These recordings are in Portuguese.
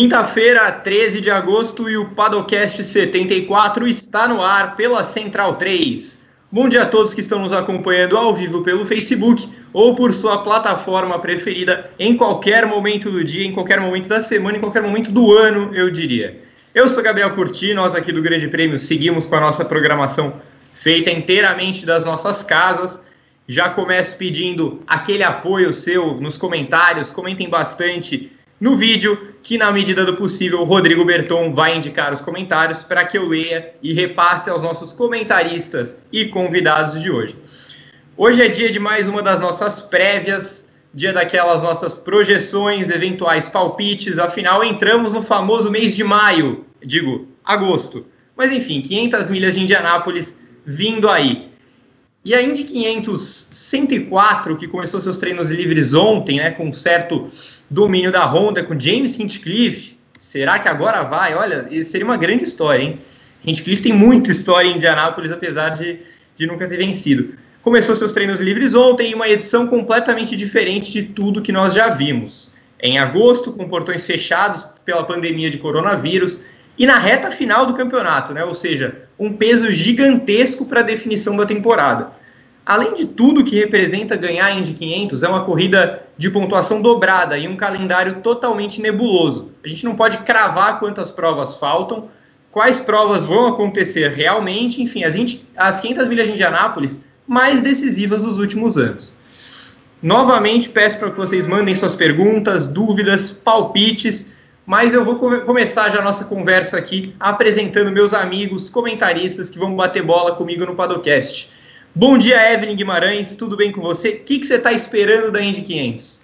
Quinta-feira, 13 de agosto, e o Padocast 74 está no ar pela Central 3. Bom dia a todos que estão nos acompanhando ao vivo pelo Facebook ou por sua plataforma preferida em qualquer momento do dia, em qualquer momento da semana, em qualquer momento do ano, eu diria. Eu sou Gabriel Curti, nós aqui do Grande Prêmio seguimos com a nossa programação feita inteiramente das nossas casas. Já começo pedindo aquele apoio seu nos comentários, comentem bastante no vídeo, que na medida do possível o Rodrigo Berton vai indicar os comentários para que eu leia e repasse aos nossos comentaristas e convidados de hoje. Hoje é dia de mais uma das nossas prévias, dia daquelas nossas projeções, eventuais palpites, afinal entramos no famoso mês de maio, digo, agosto. Mas enfim, 500 milhas de Indianápolis vindo aí. E a Indy 500 104, que começou seus treinos livres ontem, né, com um certo domínio da Honda, com James Hinchcliffe, será que agora vai? Olha, seria uma grande história, hein? Hinchcliffe tem muita história em Indianápolis, apesar de, de nunca ter vencido. Começou seus treinos livres ontem em uma edição completamente diferente de tudo que nós já vimos. Em agosto, com portões fechados pela pandemia de coronavírus, e na reta final do campeonato, né? Ou seja, um peso gigantesco para a definição da temporada. Além de tudo que representa ganhar a Indy 500, é uma corrida de pontuação dobrada e um calendário totalmente nebuloso. A gente não pode cravar quantas provas faltam, quais provas vão acontecer realmente, enfim, as, as 500 milhas de Indianápolis mais decisivas dos últimos anos. Novamente, peço para que vocês mandem suas perguntas, dúvidas, palpites mas eu vou come começar já a nossa conversa aqui apresentando meus amigos comentaristas que vão bater bola comigo no Padocast. Bom dia, Evelyn Guimarães, tudo bem com você? O que, que você está esperando da Indy 500?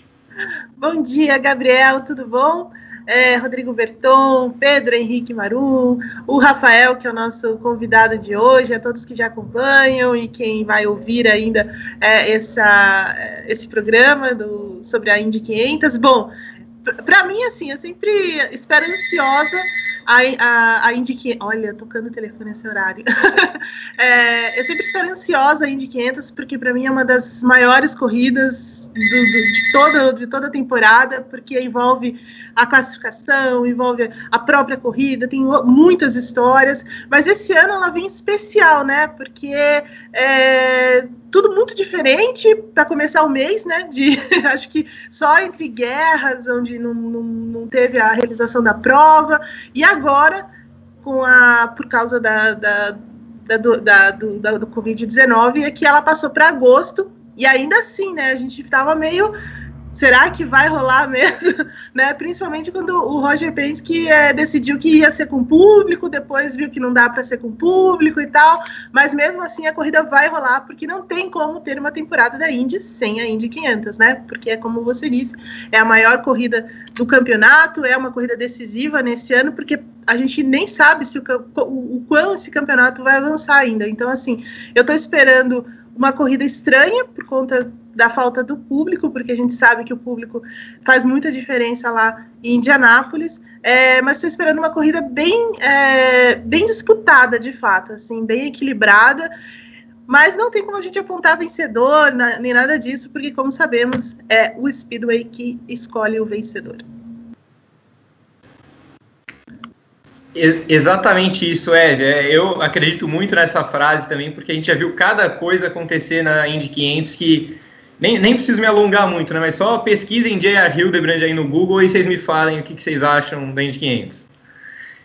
Bom dia, Gabriel, tudo bom? É, Rodrigo Berton, Pedro Henrique Marum, o Rafael, que é o nosso convidado de hoje, a todos que já acompanham e quem vai ouvir ainda é, essa, esse programa do, sobre a Indy 500. Bom, para mim, assim, eu sempre espero ansiosa a, a, a Indy Olha, tocando o telefone nesse horário. é, eu sempre espero ansiosa a Indy 500, porque para mim é uma das maiores corridas do, do, de, toda, de toda a temporada, porque envolve a classificação, envolve a própria corrida, tem muitas histórias, mas esse ano ela vem especial, né? Porque é tudo muito diferente para começar o mês, né? De acho que só entre guerras, onde não, não, não teve a realização da prova, e agora, com a por causa da, da, da, da, do, do Covid-19, é que ela passou para agosto, e ainda assim, né? A gente estava meio será que vai rolar mesmo? né? Principalmente quando o Roger Penske é, decidiu que ia ser com público, depois viu que não dá para ser com público e tal, mas mesmo assim a corrida vai rolar, porque não tem como ter uma temporada da Indy sem a Indy 500, né? Porque é como você disse, é a maior corrida do campeonato, é uma corrida decisiva nesse ano, porque a gente nem sabe se o, o, o quão esse campeonato vai avançar ainda. Então, assim, eu estou esperando uma corrida estranha por conta da falta do público, porque a gente sabe que o público faz muita diferença lá em Indianápolis, é, mas estou esperando uma corrida bem, é, bem disputada, de fato, assim, bem equilibrada, mas não tem como a gente apontar vencedor, na, nem nada disso, porque, como sabemos, é o Speedway que escolhe o vencedor. Exatamente isso. É, eu acredito muito nessa frase também, porque a gente já viu cada coisa acontecer na Indy 500 que nem, nem preciso me alongar muito, né? Mas só pesquisem J.R. Hildebrand aí no Google e vocês me falem o que, que vocês acham da Indy 500.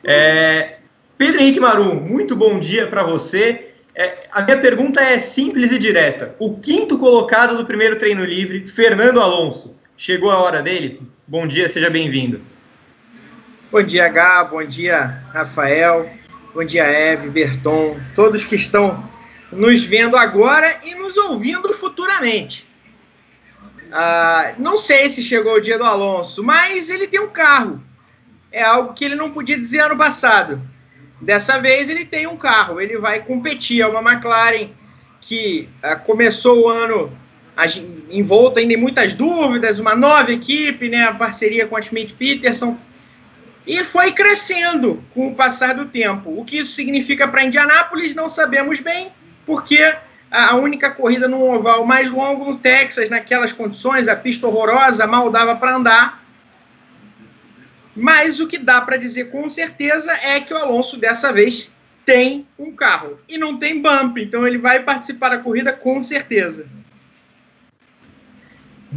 É, Pedro Henrique Maru, muito bom dia para você. É, a minha pergunta é simples e direta. O quinto colocado do primeiro treino livre, Fernando Alonso, chegou a hora dele? Bom dia, seja bem-vindo. Bom dia, Gá, bom dia, Rafael, bom dia, Eve, Berton, todos que estão nos vendo agora e nos ouvindo futuramente. Ah, não sei se chegou o dia do Alonso, mas ele tem um carro. É algo que ele não podia dizer ano passado. Dessa vez ele tem um carro, ele vai competir. É uma McLaren que ah, começou o ano envolta ainda em muitas dúvidas, uma nova equipe, né, a parceria com a Schmidt Peterson e foi crescendo com o passar do tempo. O que isso significa para Indianápolis não sabemos bem, porque a única corrida no oval mais longo no Texas, naquelas condições, a pista horrorosa, mal dava para andar. Mas o que dá para dizer com certeza é que o Alonso dessa vez tem um carro e não tem bump, então ele vai participar da corrida com certeza.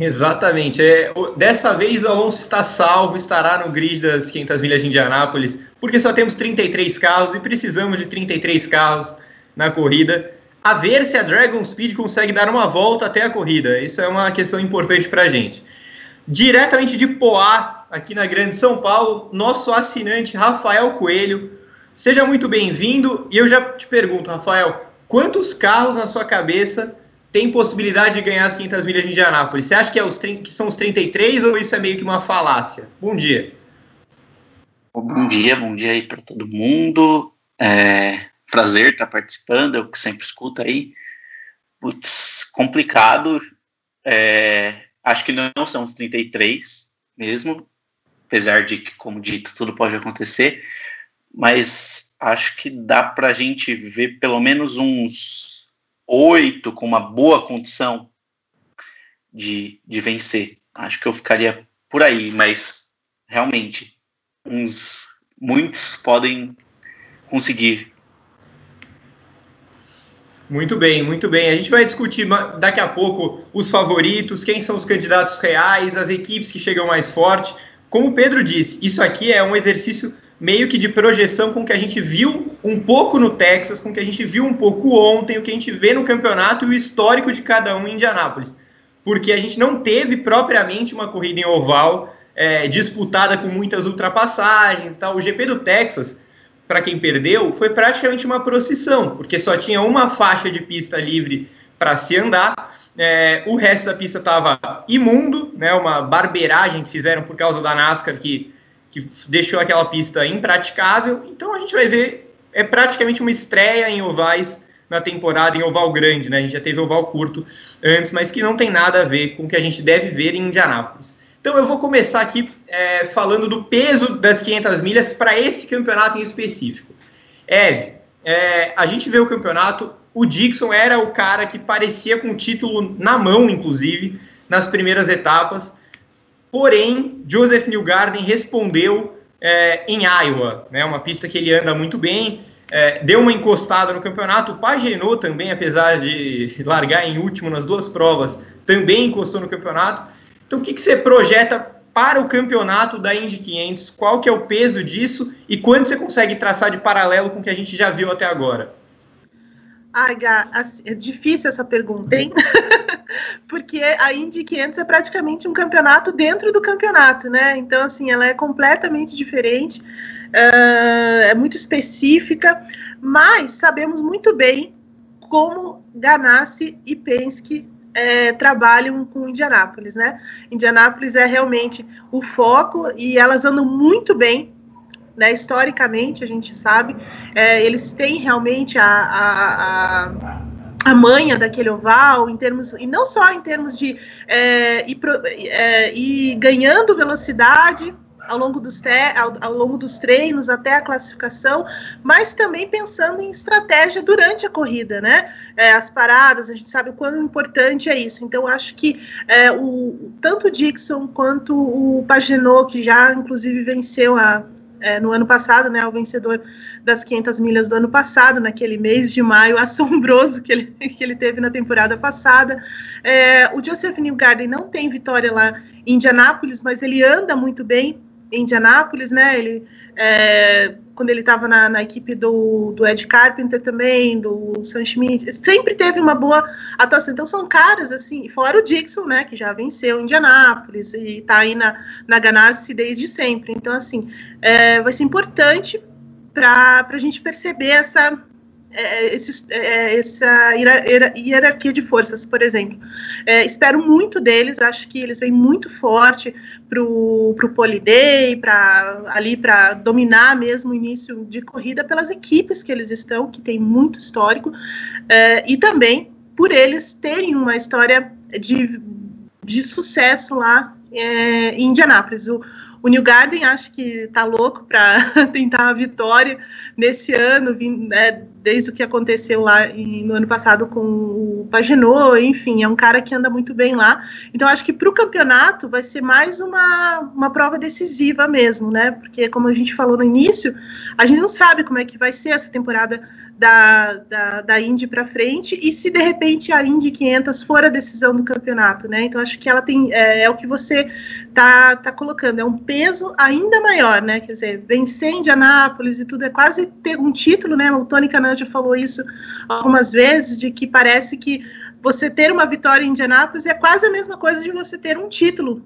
Exatamente. É, dessa vez o Alonso está salvo, estará no grid das 500 milhas de Indianápolis, porque só temos 33 carros e precisamos de 33 carros na corrida. A ver se a Dragon Speed consegue dar uma volta até a corrida. Isso é uma questão importante para a gente. Diretamente de Poá, aqui na Grande São Paulo, nosso assinante Rafael Coelho. Seja muito bem-vindo. E eu já te pergunto, Rafael, quantos carros na sua cabeça tem possibilidade de ganhar as 500 milhas de Indianápolis? Você acha que, é os, que são os 33 ou isso é meio que uma falácia? Bom dia. Bom dia, bom dia aí para todo mundo. É, prazer estar participando, eu sempre escuto aí. Putz, complicado. É, acho que não são os 33 mesmo, apesar de que, como dito, tudo pode acontecer. Mas acho que dá para a gente ver pelo menos uns oito com uma boa condição de, de vencer. Acho que eu ficaria por aí, mas realmente uns muitos podem conseguir. Muito bem, muito bem. A gente vai discutir daqui a pouco os favoritos, quem são os candidatos reais, as equipes que chegam mais forte. Como o Pedro disse, isso aqui é um exercício meio que de projeção com o que a gente viu um pouco no Texas, com o que a gente viu um pouco ontem, o que a gente vê no campeonato e o histórico de cada um em Indianápolis. Porque a gente não teve propriamente uma corrida em oval é, disputada com muitas ultrapassagens. Tal. O GP do Texas, para quem perdeu, foi praticamente uma procissão, porque só tinha uma faixa de pista livre para se andar. É, o resto da pista estava imundo, né, uma barbeiragem que fizeram por causa da NASCAR que que deixou aquela pista impraticável. Então a gente vai ver, é praticamente uma estreia em ovais na temporada, em oval grande, né? A gente já teve oval curto antes, mas que não tem nada a ver com o que a gente deve ver em Indianápolis. Então eu vou começar aqui é, falando do peso das 500 milhas para esse campeonato em específico. Eve, é, a gente vê o campeonato, o Dixon era o cara que parecia com o título na mão, inclusive, nas primeiras etapas. Porém, Joseph Newgarden respondeu é, em Iowa, né, uma pista que ele anda muito bem, é, deu uma encostada no campeonato. O Pagenot também, apesar de largar em último nas duas provas, também encostou no campeonato. Então, o que, que você projeta para o campeonato da Indy 500? Qual que é o peso disso e quanto você consegue traçar de paralelo com o que a gente já viu até agora? Ai, Gá, é difícil essa pergunta, hein? Porque a Indy 500 é praticamente um campeonato dentro do campeonato, né? Então, assim, ela é completamente diferente, uh, é muito específica, mas sabemos muito bem como Ganassi e Penske é, trabalham com Indianápolis, né? Indianápolis é realmente o foco e elas andam muito bem né, historicamente a gente sabe, é, eles têm realmente a, a, a, a, manha daquele oval, em termos, e não só em termos de é, ir, pro, é, ir ganhando velocidade ao longo, dos te, ao, ao, longo dos treinos até a classificação, mas também pensando em estratégia durante a corrida, né? É, as paradas, a gente sabe o quão importante é isso. Então, acho que é, o, tanto o Dixon quanto o Pagenot, que já inclusive venceu a, é, no ano passado, né, o vencedor das 500 milhas do ano passado, naquele mês de maio assombroso que ele, que ele teve na temporada passada. É, o Joseph Newgarden não tem vitória lá em Indianápolis, mas ele anda muito bem em Indianápolis, né? Ele é, quando ele estava na, na, equipe do, do Ed Carpenter também, do Sam Schmidt, sempre teve uma boa atuação. Então são caras assim, fora o Dixon, né, que já venceu em Indianápolis e está aí na, na Ganassi desde sempre. Então, assim, é, vai ser importante para a gente perceber essa é, esse, é, essa hierarquia de forças, por exemplo. É, espero muito deles, acho que eles vêm muito forte para o Poliday, para ali para dominar mesmo o início de corrida pelas equipes que eles estão, que tem muito histórico, é, e também por eles terem uma história de, de sucesso lá é, em Indianápolis. O, o New Garden acho que está louco para tentar a vitória nesse ano, é, desde o que aconteceu lá em, no ano passado com o Pagenot, enfim, é um cara que anda muito bem lá. Então, acho que para o campeonato vai ser mais uma, uma prova decisiva mesmo, né? Porque, como a gente falou no início, a gente não sabe como é que vai ser essa temporada da, da, da Indy para frente e se de repente a Indy 500 for a decisão do campeonato, né? Então acho que ela tem é, é, o que você tá, tá colocando, é um peso ainda maior, né? Quer dizer, vencer Indianápolis e tudo é quase ter um título, né? O Tony Canan já falou isso algumas vezes de que parece que você ter uma vitória em Indianápolis é quase a mesma coisa de você ter um título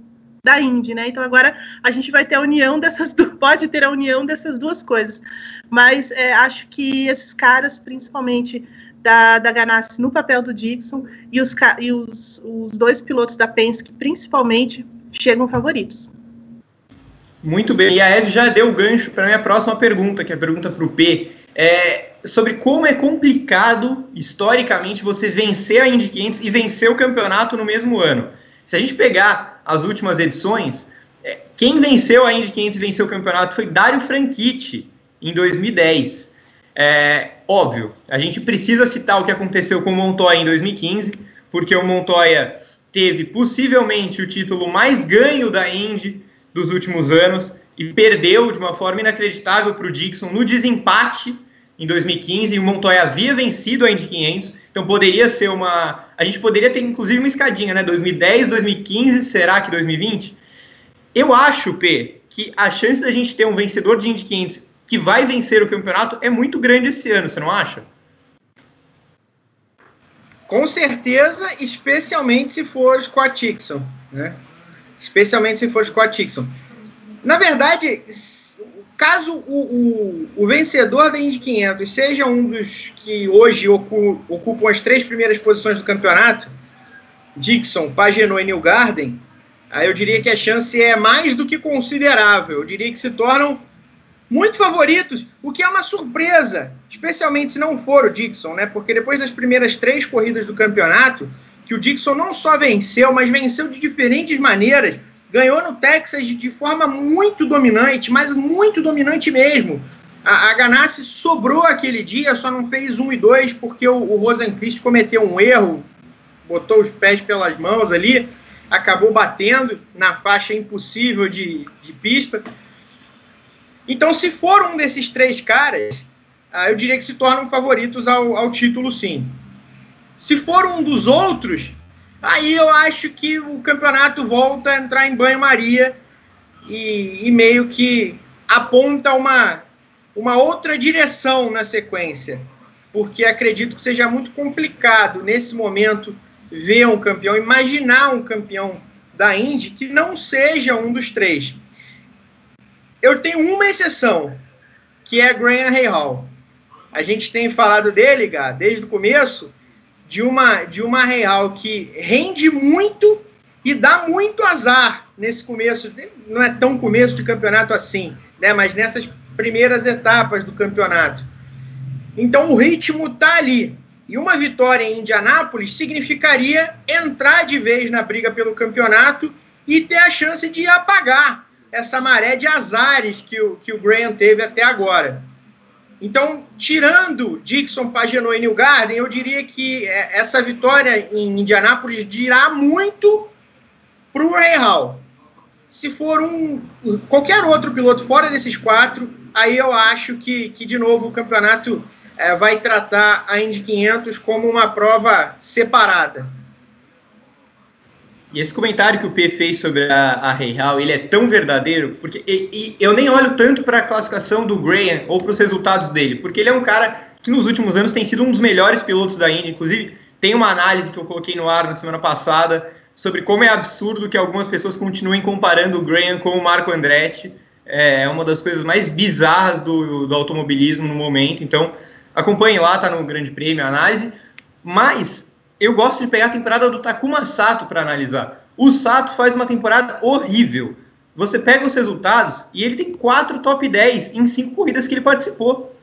da Indy, né? Então agora a gente vai ter a união dessas duas, pode ter a união dessas duas coisas. Mas é, acho que esses caras, principalmente da, da Ganassi no papel do Dixon e, os, e os, os dois pilotos da Penske, principalmente, chegam favoritos. Muito bem, e a Eve já deu o gancho para a minha próxima pergunta, que é a pergunta para o P, é sobre como é complicado, historicamente, você vencer a Indy 500 e vencer o campeonato no mesmo ano. Se a gente pegar as últimas edições, é, quem venceu a Indy 500 e venceu o campeonato foi Dário Franchitti, em 2010. É, óbvio, a gente precisa citar o que aconteceu com o Montoya em 2015, porque o Montoya teve possivelmente o título mais ganho da Indy dos últimos anos e perdeu de uma forma inacreditável para o Dixon no desempate em 2015 e o Montoya havia vencido a Indy 500, então poderia ser uma. A gente poderia ter inclusive uma escadinha, né? 2010, 2015, será que 2020? Eu acho, P, que a chance da gente ter um vencedor de Indy 500 que vai vencer o campeonato é muito grande esse ano, você não acha? Com certeza, especialmente se for Scott Dixon, né? Especialmente se for Scott Dixon. Na verdade, Caso o, o, o, vencedor da Indy 500 seja um dos que hoje ocu, ocupam as três primeiras posições do campeonato, Dixon, Pagenot e New Garden, aí eu diria que a chance é mais do que considerável. Eu diria que se tornam muito favoritos, o que é uma surpresa, especialmente se não for o Dixon, né? Porque depois das primeiras três corridas do campeonato, que o Dixon não só venceu, mas venceu de diferentes maneiras ganhou no Texas de forma muito dominante, mas muito dominante mesmo. A, a Ganassi sobrou aquele dia, só não fez um e dois porque o, o Rosenquist cometeu um erro, botou os pés pelas mãos ali, acabou batendo na faixa impossível de, de pista. Então, se for um desses três caras, ah, eu diria que se tornam favoritos ao, ao título, sim. Se for um dos outros, Aí eu acho que o campeonato volta a entrar em banho-maria e, e, meio que aponta uma, uma outra direção na sequência, porque acredito que seja muito complicado nesse momento ver um campeão, imaginar um campeão da Indy que não seja um dos três. Eu tenho uma exceção, que é Graham Hall. A gente tem falado dele, Gá, desde o começo, de uma, de uma Real que rende muito e dá muito azar nesse começo, não é tão começo de campeonato assim, né? Mas nessas primeiras etapas do campeonato. Então o ritmo tá ali. E uma vitória em Indianápolis significaria entrar de vez na briga pelo campeonato e ter a chance de apagar essa maré de azares que o, que o Graham teve até agora. Então, tirando Dixon, Pagenot e New Garden, eu diria que é, essa vitória em Indianápolis dirá muito para o Ray Hall. Se for um qualquer outro piloto fora desses quatro, aí eu acho que, que de novo, o campeonato é, vai tratar a Indy 500 como uma prova separada. E esse comentário que o P fez sobre a, a Real, ele é tão verdadeiro, porque e, e eu nem olho tanto para a classificação do Graham ou para os resultados dele, porque ele é um cara que nos últimos anos tem sido um dos melhores pilotos da Indy. Inclusive, tem uma análise que eu coloquei no ar na semana passada sobre como é absurdo que algumas pessoas continuem comparando o Graham com o Marco Andretti. É uma das coisas mais bizarras do, do automobilismo no momento. Então, acompanhe lá, tá no Grande Prêmio a análise. Mas eu gosto de pegar a temporada do Takuma Sato para analisar. O Sato faz uma temporada horrível. Você pega os resultados e ele tem quatro top 10 em cinco corridas que ele participou.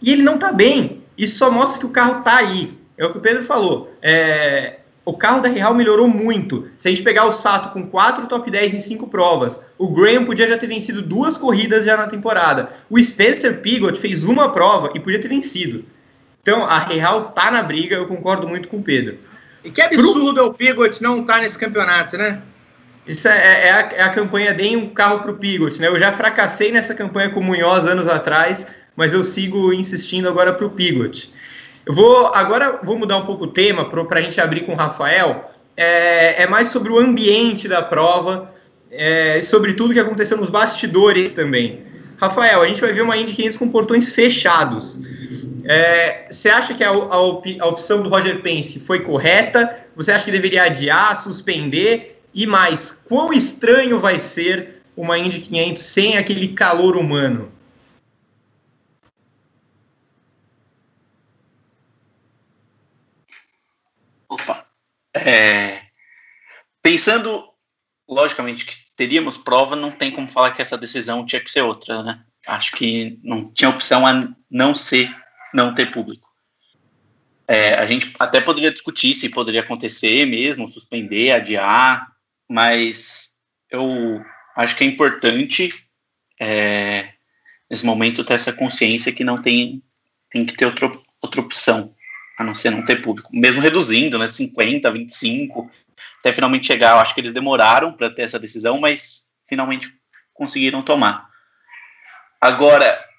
E ele não está bem. Isso só mostra que o carro está ali. É o que o Pedro falou. É... O carro da Real melhorou muito. Se a gente pegar o Sato com quatro top 10 em cinco provas, o Graham podia já ter vencido duas corridas já na temporada. O Spencer Pigot fez uma prova e podia ter vencido. Então, a Real tá na briga, eu concordo muito com o Pedro. E que absurdo Pro... é o Pigot não estar tá nesse campeonato, né? Isso é, é, a, é a, campanha Deem um carro pro Pigot, né? Eu já fracassei nessa campanha com o Munhoz anos atrás, mas eu sigo insistindo agora pro Pigot. Eu vou agora vou mudar um pouco o tema para a gente abrir com o Rafael. É, é, mais sobre o ambiente da prova é, sobre tudo que aconteceu nos bastidores também. Rafael, a gente vai ver uma Indy 500 com portões fechados. É, você acha que a, a, a, opção do Roger Pence foi correta? Você acha que deveria adiar, suspender? E mais, quão estranho vai ser uma Indy 500 sem aquele calor humano? Opa. É, pensando, logicamente, que teríamos prova, não tem como falar que essa decisão tinha que ser outra, né? Acho que não tinha opção a não ser, não ter público. É, a gente até poderia discutir se poderia acontecer mesmo, suspender, adiar, mas eu acho que é importante é, nesse momento ter essa consciência que não tem, tem que ter outra, outra opção a não ser não ter público, mesmo reduzindo, né, 50, 25, até finalmente chegar. Eu acho que eles demoraram para ter essa decisão, mas finalmente conseguiram tomar. Agora,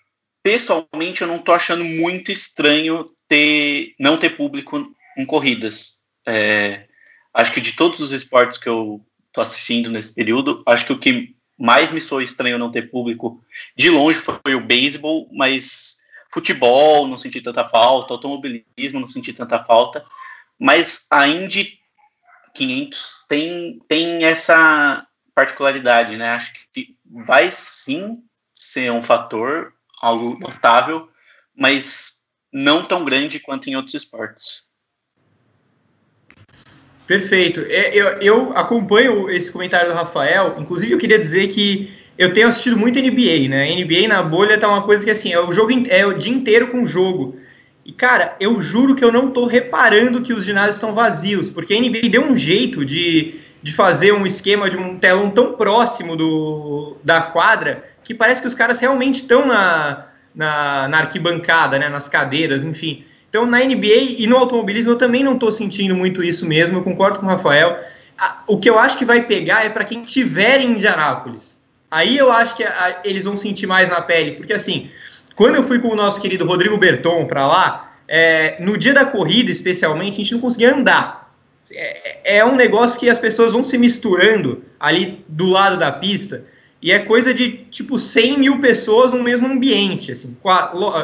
pessoalmente, eu não estou achando muito estranho ter não ter público em corridas. É, acho que de todos os esportes que eu estou assistindo nesse período, acho que o que mais me soa estranho não ter público de longe foi o beisebol, mas futebol não senti tanta falta, automobilismo não senti tanta falta, mas a Indy 500 tem, tem essa particularidade, né? Acho que vai sim ser um fator, algo notável, mas não tão grande quanto em outros esportes. Perfeito. É, eu, eu acompanho esse comentário do Rafael. Inclusive, eu queria dizer que eu tenho assistido muito NBA, né? NBA na bolha tá uma coisa que assim, é o jogo é o dia inteiro com jogo. E cara, eu juro que eu não tô reparando que os ginásios estão vazios, porque a NBA deu um jeito de, de fazer um esquema de um telão tão próximo do, da quadra que parece que os caras realmente estão na, na, na arquibancada, né? Nas cadeiras, enfim. Então, na NBA e no automobilismo, eu também não estou sentindo muito isso mesmo, eu concordo com o Rafael. O que eu acho que vai pegar é para quem estiver em Indianápolis. Aí eu acho que a, eles vão sentir mais na pele, porque assim, quando eu fui com o nosso querido Rodrigo Berton para lá, é, no dia da corrida, especialmente, a gente não conseguia andar. É, é, um negócio que as pessoas vão se misturando ali do lado da pista, e é coisa de tipo 100 mil pessoas no mesmo ambiente. Assim,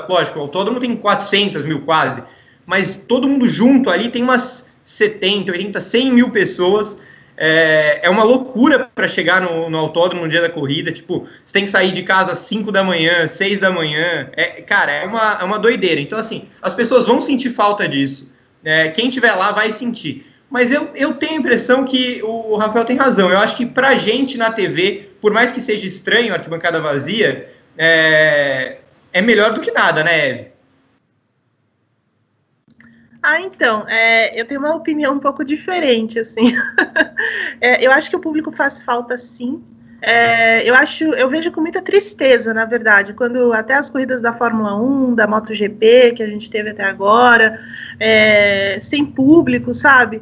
lógico, o autódromo tem 400 mil quase, mas todo mundo junto ali tem umas 70, 80, 100 mil pessoas é, é uma loucura para chegar no, no, autódromo no dia da corrida. Tipo, você tem que sair de casa às 5 da manhã, 6 da manhã. É, cara, é uma, é uma doideira. Então, assim, as pessoas vão sentir falta disso. É, quem tiver lá vai sentir. Mas eu, eu tenho a impressão que o, Rafael tem razão. Eu acho que pra gente na TV, por mais que seja estranho a arquibancada vazia, é, é melhor do que nada, né, Eve? Ah, então, é, eu tenho uma opinião um pouco diferente, assim. é, eu acho que o público faz falta, sim. É, eu acho, eu vejo com muita tristeza, na verdade, quando até as corridas da Fórmula 1, da MotoGP, que a gente teve até agora, é, sem público, sabe?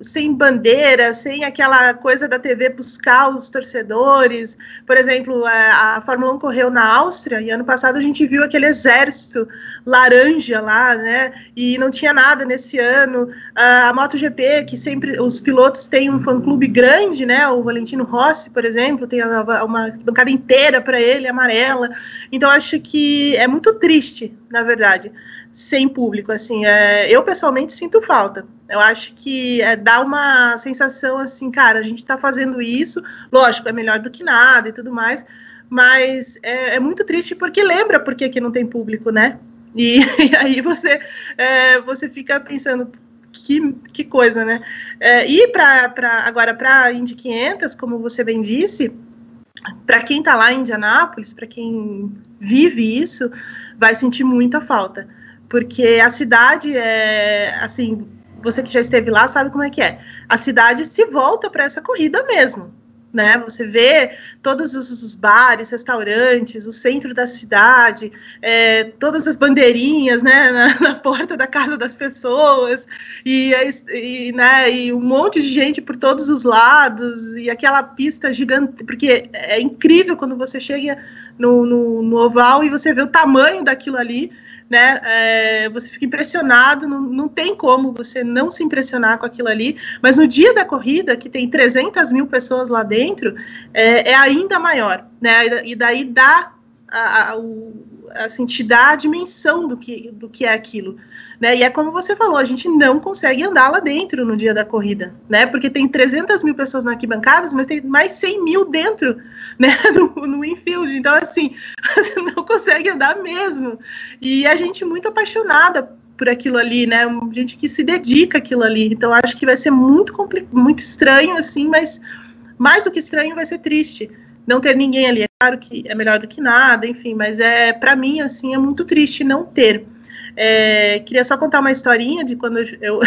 Sem bandeira, sem aquela coisa da TV buscar os torcedores. Por exemplo, a, a Fórmula 1 correu na Áustria e ano passado a gente viu aquele exército laranja lá, né? E não tinha nada nesse ano. A, a MotoGP, que sempre os pilotos têm um fã-clube grande, né? O Valentino Rossi, por exemplo, tem uma, uma bancada inteira para ele, amarela. Então acho que é muito triste, na verdade sem público, assim, é, eu pessoalmente sinto falta. Eu acho que é, dá uma sensação assim, cara, a gente está fazendo isso, lógico, é melhor do que nada e tudo mais, mas é, é muito triste porque lembra por que, não tem público, né? E, e aí você, é, você fica pensando, que, que coisa, né? É, e para agora para Indy 500, como você bem disse, para quem está lá em Indianápolis, para quem vive isso, vai sentir muita falta porque a cidade é assim, você que já esteve lá sabe como é que é. A cidade se volta para essa corrida mesmo. né? Você vê todos os bares, restaurantes, o centro da cidade, é, todas as bandeirinhas, né, na, na, porta da casa das pessoas e, e, né, e um monte de gente por todos os lados e aquela pista gigante, porque é incrível quando você chega no, no, no oval e você vê o tamanho daquilo ali né? É, você fica impressionado, não, não tem como você não se impressionar com aquilo ali, mas no dia da corrida, que tem 300 mil pessoas lá dentro, é, é ainda maior, né? E daí dá a, a, assim, te dá a dimensão do que, do que é aquilo. Né? E é como você falou, a gente não consegue andar lá dentro no dia da corrida, né? Porque tem 300 mil pessoas na arquibancada, mas tem mais 100 mil dentro, né? No, no infield. Então, assim, você não consegue andar mesmo. E a gente muito apaixonada por aquilo ali, né? Gente que se dedica àquilo ali. Então, acho que vai ser muito, muito estranho, assim, mas mais do que estranho, vai ser triste não ter ninguém ali. É claro que é melhor do que nada, enfim, mas é para mim assim é muito triste não ter. É, queria só contar uma historinha de quando eu,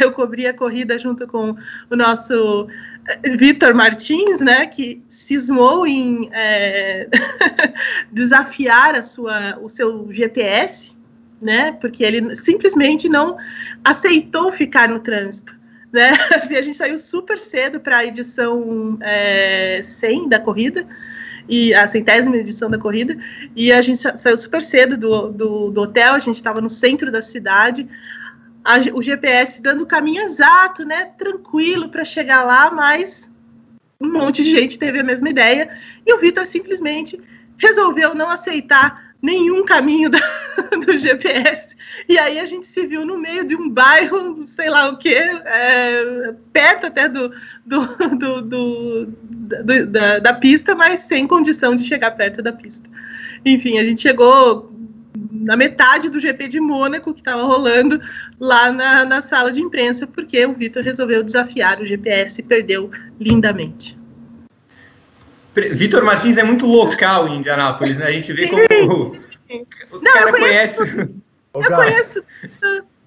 eu cobri a corrida junto com o nosso eh, Vitor Martins, né, que cismou em é, desafiar a sua, o seu GPS, né, porque ele simplesmente não aceitou ficar no trânsito. Né? A gente saiu super cedo para a edição é, 100 da corrida, e a centésima edição da corrida, e a gente saiu super cedo do, do, do hotel, a gente estava no centro da cidade, a, o GPS dando o caminho exato, né, tranquilo para chegar lá, mas um monte de gente teve a mesma ideia, e o Vitor simplesmente resolveu não aceitar nenhum caminho do GPS. E aí a gente se viu no meio de um bairro, sei lá o quê, é, perto até do, do, do, do da, da, pista, mas sem condição de chegar perto da pista. Enfim, a gente chegou na metade do GP de Mônaco que estava rolando lá na, na sala de imprensa, porque o Vitor resolveu desafiar o GPS e perdeu lindamente. Vitor Martins é muito local em Indianápolis, né? A gente vê como o, Não, cara eu conheço, conhece. Eu conheço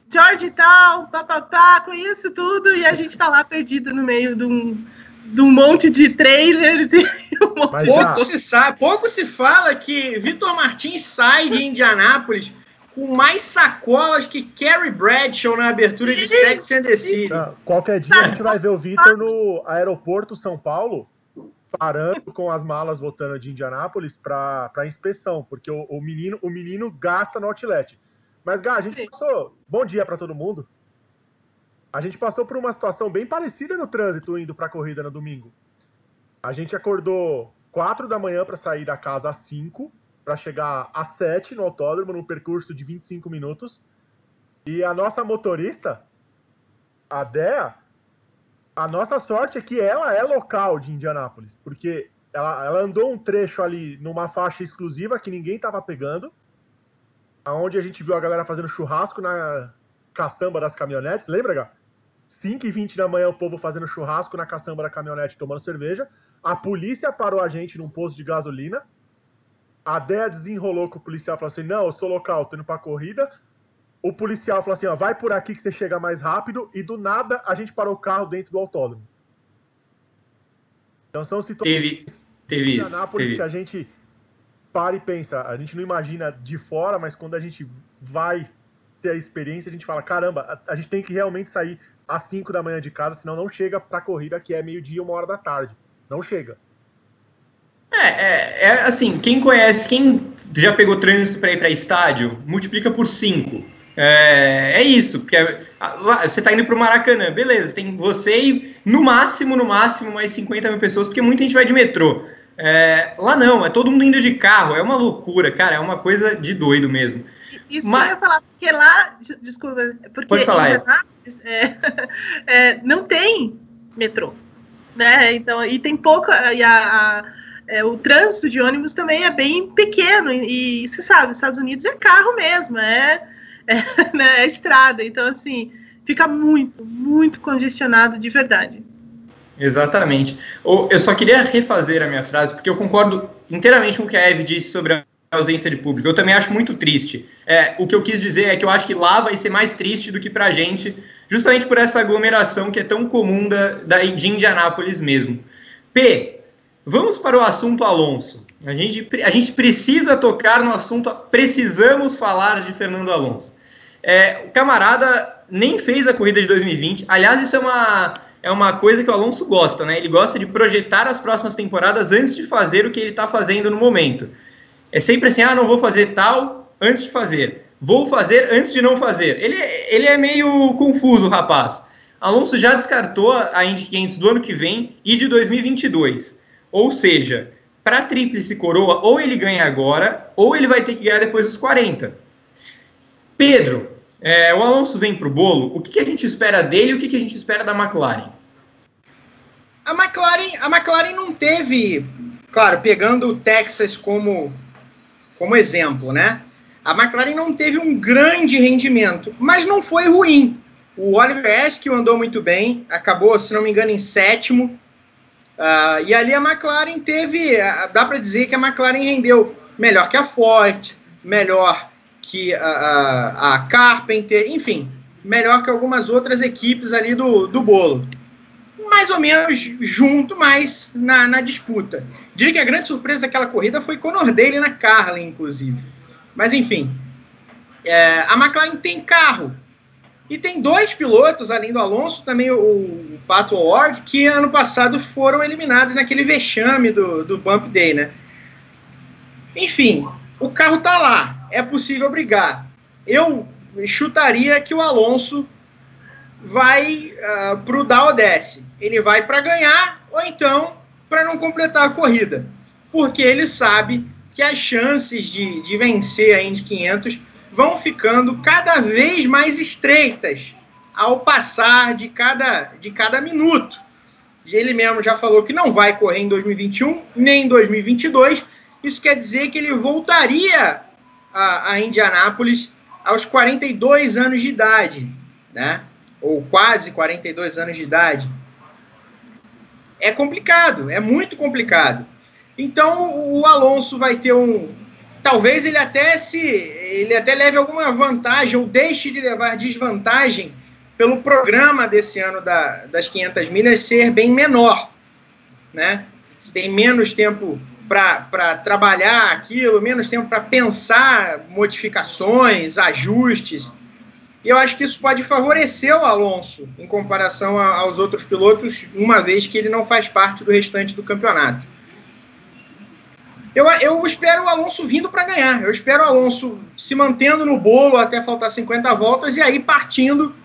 George Town, papapá, conheço tudo e a gente tá lá perdido no meio de um, de um monte de trailers e um monte pouco de... se sabe, pouco se fala que Vitor Martins sai de Indianápolis com mais sacolas que Carrie Bradshaw na abertura de Sex and the City. qualquer dia a gente vai ver o Vitor no aeroporto São Paulo parando com as malas voltando de Indianápolis para inspeção, porque o, o, menino o menino gasta no outlet. Mas, Gá, a gente passou. Bom dia para todo mundo. A gente passou por uma situação bem parecida no trânsito indo para a corrida no domingo. A gente acordou 4 da manhã para sair da casa às 5, para chegar às 7 no autódromo, num percurso de 25 minutos. E a nossa motorista, a Dea, a nossa sorte é que ela é local de Indianápolis, porque ela, ela andou um trecho ali numa faixa exclusiva que ninguém estava pegando, aonde a gente viu a galera fazendo churrasco na caçamba das caminhonetes, lembra, Gá? 5 e 20 da manhã o povo fazendo churrasco na caçamba da caminhonete tomando cerveja. A polícia parou a gente num posto de gasolina. A Dea desenrolou com o policial falou assim: Não, eu sou local, tô indo pra corrida o policial falou assim: ó, vai por aqui que você chega mais rápido, e do nada a gente parou o carro dentro do autódromo. Então são situações teve, teve em Anápolis que a gente para e pensa, a gente não imagina de fora, mas quando a gente vai ter a experiência, a gente fala: caramba, a, a gente tem que realmente sair às 5 da manhã de casa, senão não chega para a corrida que é meio-dia, uma hora da tarde. Não chega. É, é, é, assim, quem conhece, quem já pegou trânsito para ir para estádio, multiplica por 5 é, é isso, porque você está indo para o Maracanã, beleza, tem você e no máximo, no máximo, mais 50 mil pessoas, porque muita gente vai de metrô. É, lá não, é todo mundo indo de carro, é uma loucura, cara, é uma coisa de doido mesmo. Isso Mas... que eu ia falar, porque lá, desculpa, porque Pode falar, é, é, não tem metrô, né? Então, e tem pouca, e a, a é, o trânsito de ônibus também é bem pequeno, e, e você sabe, os Estados Unidos é carro mesmo, é é, né, é estrada. Então, assim, fica muito, muito congestionado de verdade. Exatamente. Eu só queria refazer a minha frase, porque eu concordo inteiramente com o que a Eve disse sobre a ausência de público. Eu também acho muito triste. É, o que eu quis dizer é que eu acho que lá vai ser mais triste do que pra gente, justamente por essa aglomeração que é tão comum da, da, de Indianápolis mesmo. P, Vamos para o assunto Alonso. A gente, a gente precisa tocar no assunto, precisamos falar de Fernando Alonso. É, o camarada nem fez a corrida de 2020. Aliás, isso é uma, é uma coisa que o Alonso gosta, né? Ele gosta de projetar as próximas temporadas antes de fazer o que ele está fazendo no momento. É sempre assim, ah, não vou fazer tal antes de fazer. Vou fazer antes de não fazer. Ele, ele é meio confuso, rapaz. Alonso já descartou a Indy 500 do ano que vem e de 2022. Ou seja, para a tríplice coroa, ou ele ganha agora, ou ele vai ter que ganhar depois dos 40. Pedro, é, o Alonso vem para o bolo. O que, que, a gente espera dele e o que, que, a gente espera da McLaren? A McLaren, a McLaren não teve, claro, pegando o Texas como, como exemplo, né? A McLaren não teve um grande rendimento, mas não foi ruim. O Oliver Askew andou muito bem, acabou, se não me engano, em sétimo. Uh, e ali a McLaren teve, uh, dá para dizer que a McLaren rendeu melhor que a Ford, melhor que a, a, a, Carpenter, enfim, melhor que algumas outras equipes ali do, do bolo. Mais ou menos junto, mas na, na disputa. Diria que a grande surpresa daquela corrida foi Conor Daly na Carlin, inclusive. Mas enfim, é, a McLaren tem carro. E tem dois pilotos, além do Alonso, também o, o Pato Ward, que ano passado foram eliminados naquele vexame do, do Bump Day, né? Enfim, o carro tá lá é possível brigar. Eu chutaria que o Alonso vai uh, ah, para o desce. Ele vai para ganhar ou então para não completar a corrida. Porque ele sabe que as chances de, de vencer a Indy 500 vão ficando cada vez mais estreitas ao passar de cada, de cada minuto. Ele mesmo já falou que não vai correr em 2021 nem em 2022. Isso quer dizer que ele voltaria a, a Indianápolis aos 42 anos de idade, né? Ou quase 42 anos de idade. É complicado, é muito complicado. Então o Alonso vai ter um, talvez ele até se ele até leve alguma vantagem ou deixe de levar desvantagem pelo programa desse ano da, das 500 milhas ser bem menor, né? Se tem menos tempo para trabalhar aquilo, menos tempo para pensar modificações, ajustes. E eu acho que isso pode favorecer o Alonso em comparação a, aos outros pilotos, uma vez que ele não faz parte do restante do campeonato. Eu, eu espero o Alonso vindo para ganhar. Eu espero o Alonso se mantendo no bolo até faltar 50 voltas e aí partindo,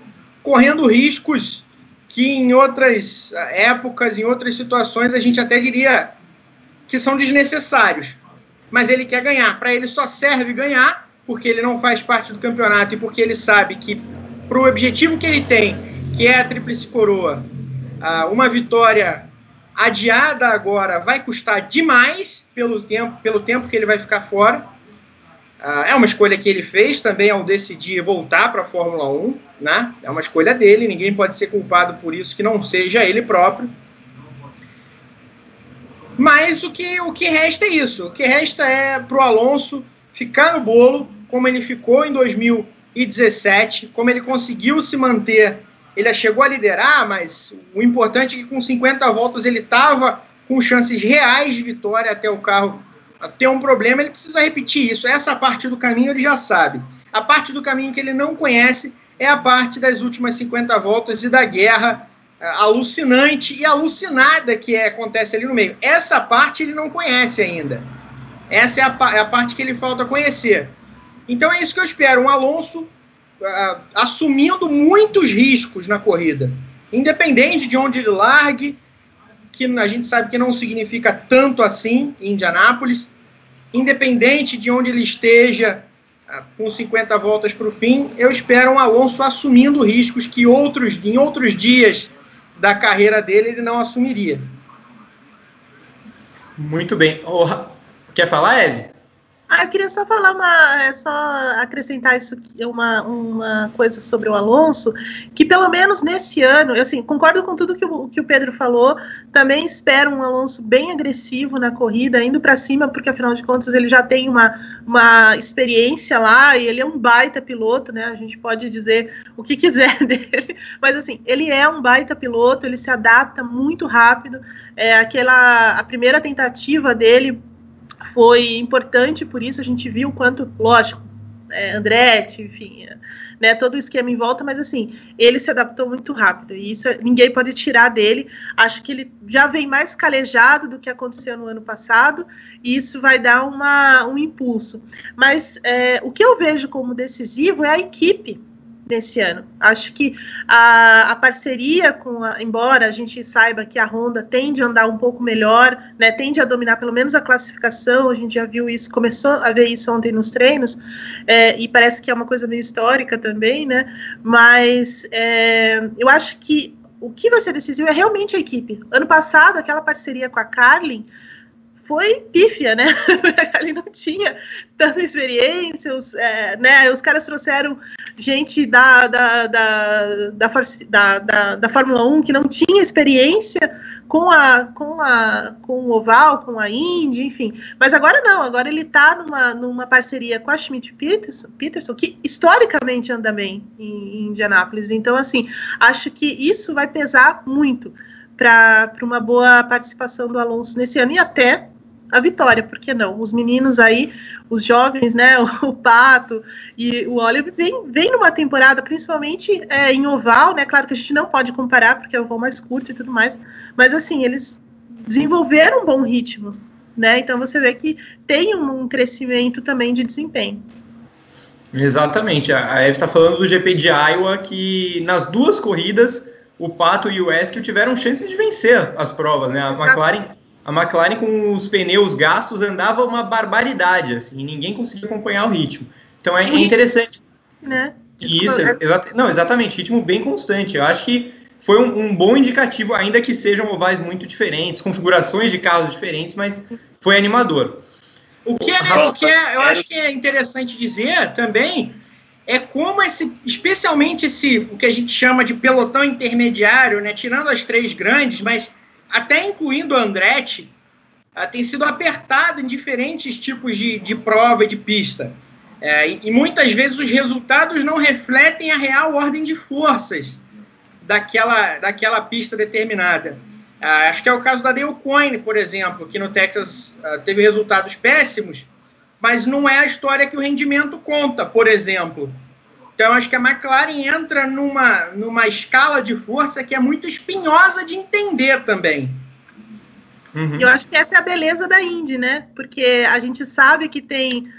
correndo riscos que em outras épocas, em outras situações, a gente até diria que são desnecessários. Mas ele quer ganhar. Para ele só serve ganhar, porque ele não faz parte do campeonato e porque ele sabe que, para o objetivo que ele tem, que é a Tríplice Coroa, uma vitória adiada agora vai custar demais pelo tempo, pelo tempo que ele vai ficar fora. é uma escolha que ele fez também ao decidir voltar para a Fórmula 1, né? É uma escolha dele, ninguém pode ser culpado por isso que não seja ele próprio. Mas o que, o que resta é isso. O que resta é para o Alonso ficar no bolo, como ele ficou em 2017, como ele conseguiu se manter. Ele chegou a liderar, mas o importante é que com 50 voltas ele estava com chances reais de vitória até o carro ter um problema. Ele precisa repetir isso. Essa parte do caminho ele já sabe. A parte do caminho que ele não conhece é a parte das últimas 50 voltas e da guerra alucinante e alucinada que é, acontece ali no meio. Essa parte ele não conhece ainda. Essa é a, é a parte que ele falta conhecer. Então é isso que eu espero. Um Alonso uh, assumindo muitos riscos na corrida. Independente de onde ele largue, que a gente sabe que não significa tanto assim em Indianápolis. Independente de onde ele esteja, uh, com 50 voltas para o fim, eu espero um Alonso assumindo riscos que outros, em outros dias da carreira dele ele não assumiria. Muito bem. Oh, quer falar, Ed? Ah, eu queria só falar uma, é só acrescentar isso, uma, uma coisa sobre o Alonso, que pelo menos nesse ano, eu assim, concordo com tudo que o, que o Pedro falou, também espero um Alonso bem agressivo na corrida, indo para cima, porque afinal de contas ele já tem uma, uma experiência lá e ele é um baita piloto, né? A gente pode dizer o que quiser dele, mas assim, ele é um baita piloto, ele se adapta muito rápido. É aquela a primeira tentativa dele foi importante, por isso a gente viu quanto, lógico, é, Andretti, enfim, né, todo o esquema em volta, mas assim, ele se adaptou muito rápido, e isso ninguém pode tirar dele. Acho que ele já vem mais calejado do que aconteceu no ano passado, e isso vai dar uma, um impulso. Mas é, o que eu vejo como decisivo é a equipe nesse ano. Acho que a, a parceria com a, embora a gente saiba que a Honda tende a andar um pouco melhor, né, tende a dominar pelo menos a classificação, a gente já viu isso, começou a ver isso ontem nos treinos, é, e parece que é uma coisa meio histórica também, né, mas é, eu acho que o que vai ser decisivo é realmente a equipe. Ano passado, aquela parceria com a Carlin, foi pífia, né? Ali não tinha tanta experiência, os, é, né? Os caras trouxeram gente da, da, da, da, da, da, da Fórmula 1 que não tinha experiência com a com a com o Oval, com a Indy, enfim. Mas agora não, agora ele está numa, numa parceria com a Schmidt Peterson, Peterson que historicamente anda bem em, em Indianápolis. Então, assim, acho que isso vai pesar muito para uma boa participação do Alonso nesse ano e até a vitória, por que não? Os meninos aí, os jovens, né, o Pato e o Oliver, vem, vem numa temporada, principalmente é, em oval, né, claro que a gente não pode comparar, porque é o voo mais curto e tudo mais, mas assim, eles desenvolveram um bom ritmo, né, então você vê que tem um, um crescimento também de desempenho. Exatamente, a Eve está falando do GP de Iowa, que nas duas corridas, o Pato e o Eskel tiveram chances de vencer as provas, né, a Exatamente. McLaren a McLaren com os pneus gastos andava uma barbaridade, assim, ninguém conseguia acompanhar o ritmo. Então é, é interessante. Né? Isso, exa não, exatamente, ritmo bem constante. Eu acho que foi um, um, bom indicativo, ainda que sejam ovais muito diferentes, configurações de carros diferentes, mas foi animador. O que, é, o que é, eu acho que é interessante dizer também é como esse, especialmente esse, o que a gente chama de pelotão intermediário, né, tirando as três grandes, mas até incluindo Andretti, uh, tem sido apertado em diferentes tipos de, de prova e de pista. É, e, muitas vezes os resultados não refletem a real ordem de forças daquela, daquela pista determinada. Uh, acho que é o caso da Dale Coyne, por exemplo, que no Texas uh, teve resultados péssimos, mas não é a história que o rendimento conta, por exemplo. Então, acho que a McLaren entra numa, numa escala de força que é muito espinhosa de entender também. Uhum. Eu acho que essa é a beleza da Indy, né? Porque a gente sabe que tem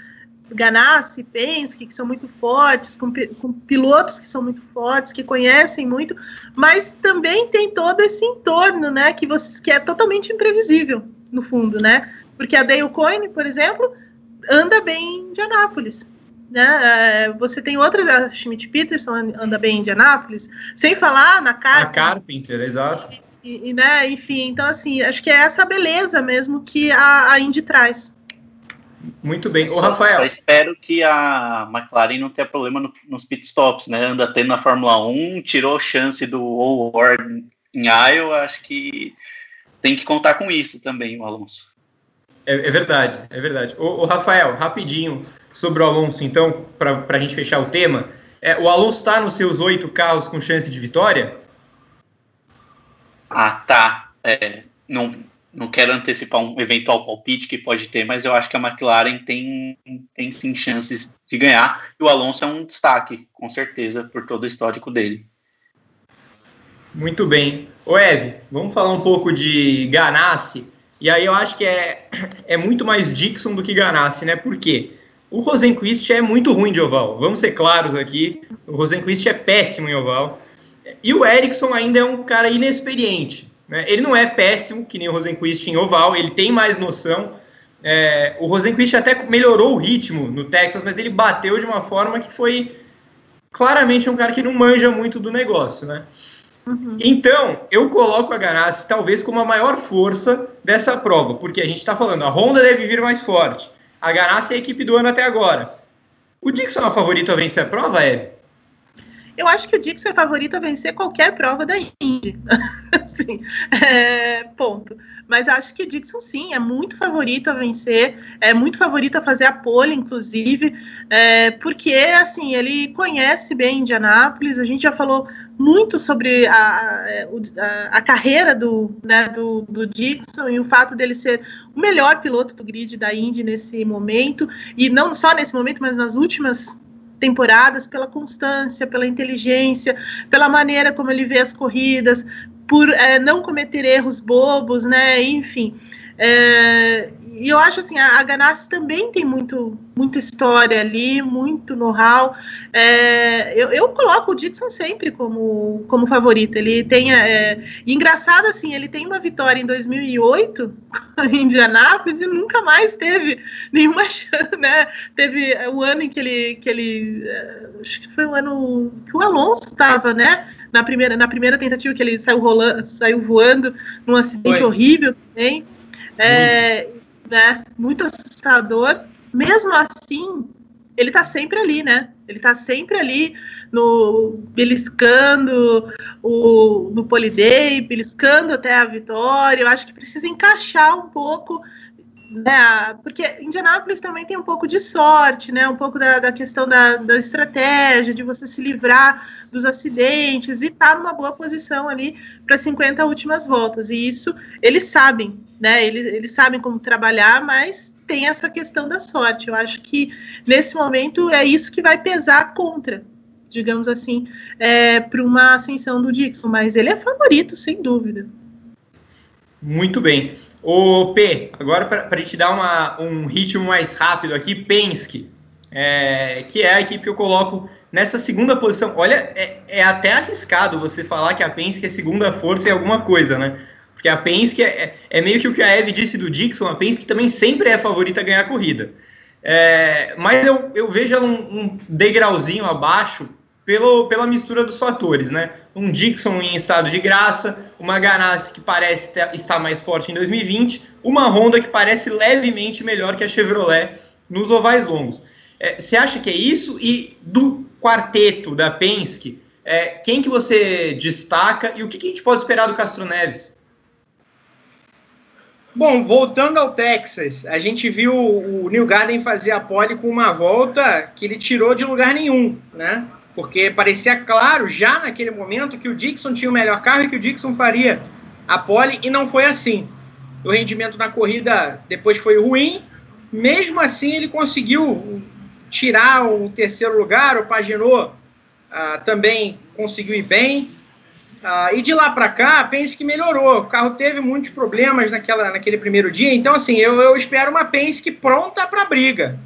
Ganassi, Penske, que são muito fortes, com, com, pilotos que são muito fortes, que conhecem muito, mas também tem todo esse entorno, né? Que, você, que é totalmente imprevisível, no fundo, né? Porque a Dale Coyne, por exemplo, anda bem em Indianápolis né? É, você tem outras, a Schmidt Peterson anda bem em Indianápolis, sem falar na Carpenter. A Carpenter, exato. E, e, né, enfim, então assim, acho que é essa beleza mesmo que a, a Indy traz. Muito bem. O Rafael. Eu espero que a McLaren não tenha problema no, nos pitstops, né? Anda tendo na Fórmula 1, tirou chance do Howard em Iowa, acho que tem que contar com isso também, o Alonso. É, é verdade, é verdade. O, o Rafael, rapidinho, sobre o Alonso, então, para a gente fechar o tema. É, o Alonso está nos seus oito carros com chance de vitória? Ah, tá. É, não, não quero antecipar um eventual palpite que pode ter, mas eu acho que a McLaren tem, tem sim chances de ganhar. E o Alonso é um destaque, com certeza, por todo o histórico dele. Muito bem. O Eve, vamos falar um pouco de Ganassi. E aí eu acho que é, é muito mais Dixon do que Ganassi, né? Por quê? O Rosenquist é muito ruim de oval, vamos ser claros aqui. O Rosenquist é péssimo em oval. E o Ericsson ainda é um cara inexperiente. Né? Ele não é péssimo, que nem o Rosenquist em oval, ele tem mais noção. É, o Rosenquist até melhorou o ritmo no Texas, mas ele bateu de uma forma que foi claramente um cara que não manja muito do negócio, né? Uhum. Então, eu coloco a Ganassi talvez como a maior força dessa prova, porque a gente está falando, a Honda deve vir mais forte. A Ganassi é a equipe do ano até agora. O Dixon é o favorito a vencer a prova, Eve? Eu acho que o Dixon é favorito a vencer qualquer prova da Indy. sim, é, ponto. Mas acho que o Dixon, sim, é muito favorito a vencer, é muito favorito a fazer a pole, inclusive, é, porque, assim, ele conhece bem Indianápolis, a gente já falou muito sobre a, a, a carreira do, né, do, do, Dixon e o fato dele ser o melhor piloto do grid da Indy nesse momento, e não só nesse momento, mas nas últimas temporadas pela constância, pela inteligência, pela maneira como ele vê as corridas, por é, não cometer erros bobos, né? Enfim. É, e eu acho assim, a, a Ganassi também tem muito, muita história ali, muito know-how. É, eu, eu, coloco o Dixon sempre como, como favorito. Ele tem. É, engraçado assim, ele tem uma vitória em 2008 em Indianápolis e nunca mais teve nenhuma chance, né? Teve o ano em que ele. Que ele é, acho que foi o ano que o Alonso estava, né? Na primeira, na primeira tentativa que ele saiu rolando, saiu voando num acidente foi. horrível também. É, né? Muito assustador. Mesmo assim, ele tá sempre ali, né? Ele tá sempre ali no beliscando o no Poliday, beliscando até a vitória. Eu acho que precisa encaixar um pouco né, porque Indianápolis também tem um pouco de sorte, né, um pouco da, da questão da, da, estratégia, de você se livrar dos acidentes e tá numa boa posição ali para 50 últimas voltas. E isso eles sabem, né, eles, eles sabem como trabalhar, mas tem essa questão da sorte. Eu acho que nesse momento é isso que vai pesar contra, digamos assim, é, para uma ascensão do Dixon, mas ele é favorito, sem dúvida. Muito bem. O P, agora para te dar uma, um ritmo mais rápido aqui, Penske, é, que é a equipe que eu coloco nessa segunda posição. Olha, é, é, até arriscado você falar que a Penske é segunda força em alguma coisa, né? Porque a Penske é, é meio que o que a Eve disse do Dixon, a Penske também sempre é a favorita a ganhar a corrida. É, mas eu, eu vejo um, um degrauzinho abaixo pelo, pela mistura dos fatores, né? Um Dixon em estado de graça, uma Ganassi que parece estar mais forte em 2020, uma Honda que parece levemente melhor que a Chevrolet nos ovais longos. É, você acha que é isso? E do quarteto da Penske, é, quem que você destaca e o que, que a gente pode esperar do Castro Neves? Bom, voltando ao Texas, a gente viu o New Garden fazer a pole com uma volta que ele tirou de lugar nenhum, né? Porque parecia claro já naquele momento que o Dixon tinha o melhor carro e que o Dixon faria a pole, e não foi assim. O rendimento na corrida depois foi ruim, mesmo assim ele conseguiu tirar o terceiro lugar, o Paginot ah, também conseguiu ir bem, ah, e de lá para cá, pense que melhorou. O carro teve muitos problemas naquela, naquele primeiro dia, então assim, eu, eu espero uma Penske pronta para a briga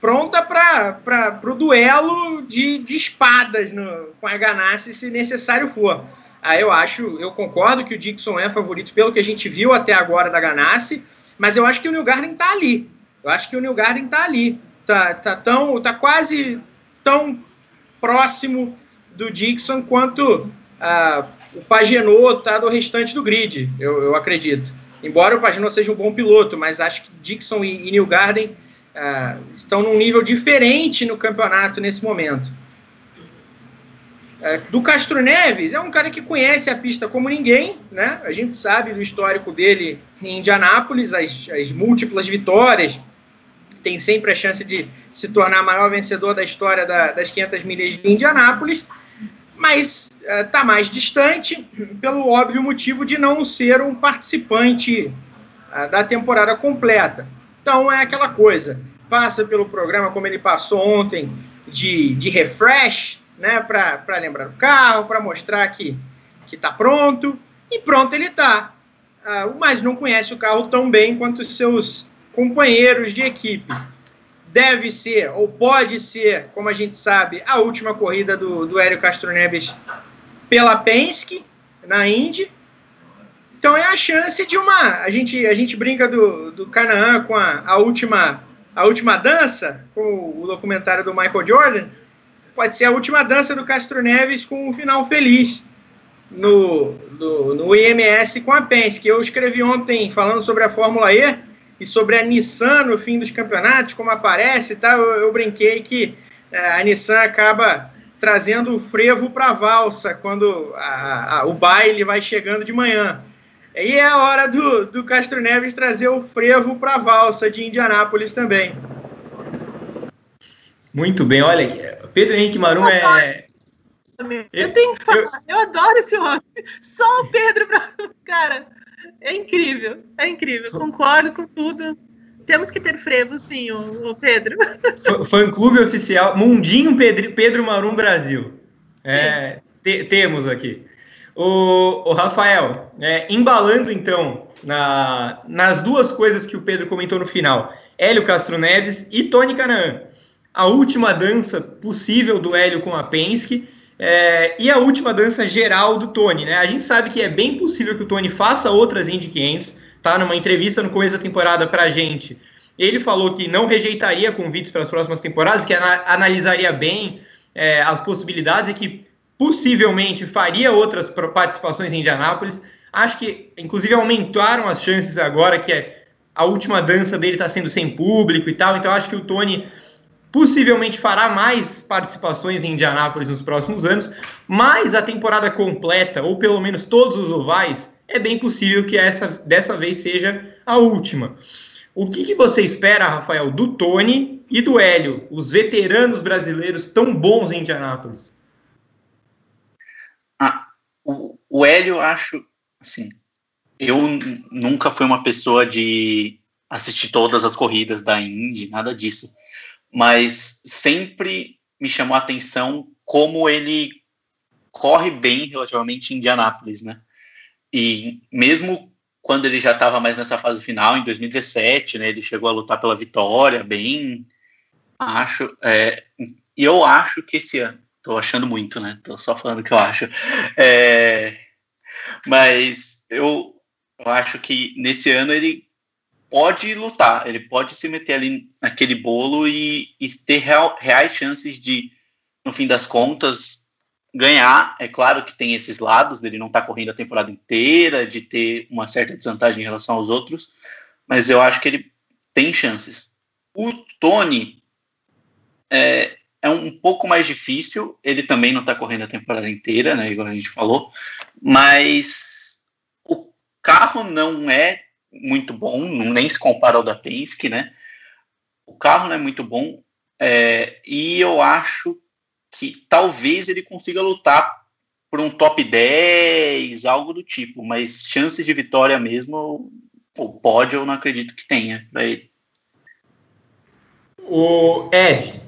pronta para o duelo de, de espadas no, com a Ganassi, se necessário for. Aí eu acho, eu concordo que o Dixon é favorito pelo que a gente viu até agora da Ganassi, mas eu acho que o New Garden está ali. Eu acho que o New Garden está ali. Tá, tá, tão, tá quase tão próximo do Dixon quanto uh, o Pagenot está do restante do grid, eu, eu acredito. Embora o Pagenot seja um bom piloto, mas acho que Dixon e, e Garden uh, estão num nível diferente no campeonato nesse momento. Uh, do Castro Neves é um cara que conhece a pista como ninguém, né? A gente sabe do histórico dele em Indianápolis, as, as múltiplas vitórias, tem sempre a chance de se tornar maior vencedor da história da, das 500 milhas de Indianápolis, mas está uh, mais distante pelo óbvio motivo de não ser um participante uh, da temporada completa. Então é aquela coisa, passa pelo programa como ele passou ontem de, de refresh, né, para lembrar o carro, para mostrar que que está pronto e pronto ele está. Uh, mas não conhece o carro tão bem quanto seus companheiros de equipe. Deve ser, ou pode ser, como a gente sabe, a última corrida do, do Hélio Castro Neves pela Penske, na Indy. Então é a chance de uma. A gente, a gente brinca do, do Canaã com a, a, última, a última dança, com o documentário do Michael Jordan. Pode ser a última dança do Castro Neves com um final feliz no, no, IMS com a Penske. Eu escrevi ontem falando sobre a Fórmula E e sobre a Nissan no fim dos campeonatos, como aparece e tal, eu, eu brinquei que é, a Nissan acaba trazendo o frevo para a valsa quando a, a, o baile vai chegando de manhã. E é a hora do, do Castro Neves trazer o frevo para a valsa de Indianápolis também. Muito bem, olha, Pedro Henrique Marum é. Eu tenho que falar, eu, eu adoro esse homem. Só o Pedro, cara, é incrível, é incrível. Concordo com tudo. Temos que ter frevo, sim, o, o Pedro. Fã clube oficial, Mundinho Pedro, Pedro Marum Brasil. É, te, temos aqui. O, o Rafael, é, embalando então na, nas duas coisas que o Pedro comentou no final, Hélio Castro Neves e Tony Canaan. A última dança possível do Hélio com a Penske é, e a última dança geral do Tony, né? A gente sabe que é bem possível que o Tony faça outras Indy 500, tá? Numa entrevista no começo da temporada pra gente, ele falou que não rejeitaria convites para as próximas temporadas, que analisaria bem é, as possibilidades e que possivelmente faria outras participações em Indianápolis. Acho que, inclusive, aumentaram as chances agora, que é a última dança dele está sendo sem público e tal. Então, acho que o Tony possivelmente fará mais participações em Indianápolis nos próximos anos, mas a temporada completa, ou pelo menos todos os ovais, é bem possível que essa dessa vez seja a última. O que, que você espera, Rafael, do Tony e do Hélio, os veteranos brasileiros tão bons em Indianápolis? O, o Hélio, acho, assim, eu nunca fui uma pessoa de assistir todas as corridas da Indy, nada disso mas sempre me chamou a atenção como ele corre bem relativamente em Indianápolis, né? E mesmo quando ele já estava mais nessa fase final, em 2017, né? Ele chegou a lutar pela vitória, bem, acho. É, e eu acho que esse ano, tô achando muito, né? Tô só falando o que eu acho. É, mas eu, eu acho que nesse ano ele pode lutar, ele pode se meter ali naquele bolo e, e ter real, reais chances de, no fim das contas, ganhar. É claro que tem esses lados dele não estar tá correndo a temporada inteira, de ter uma certa desvantagem em relação aos outros, mas eu acho que ele tem chances. O Tony é, é um pouco mais difícil, ele também não está correndo a temporada inteira, né, igual a gente falou, mas o carro não é muito bom, nem se compara ao da Penske, né? O carro não é muito bom é, e eu acho que talvez ele consiga lutar por um top 10, algo do tipo, mas chances de vitória mesmo, ou pode, eu não acredito que tenha para ele. O Eve,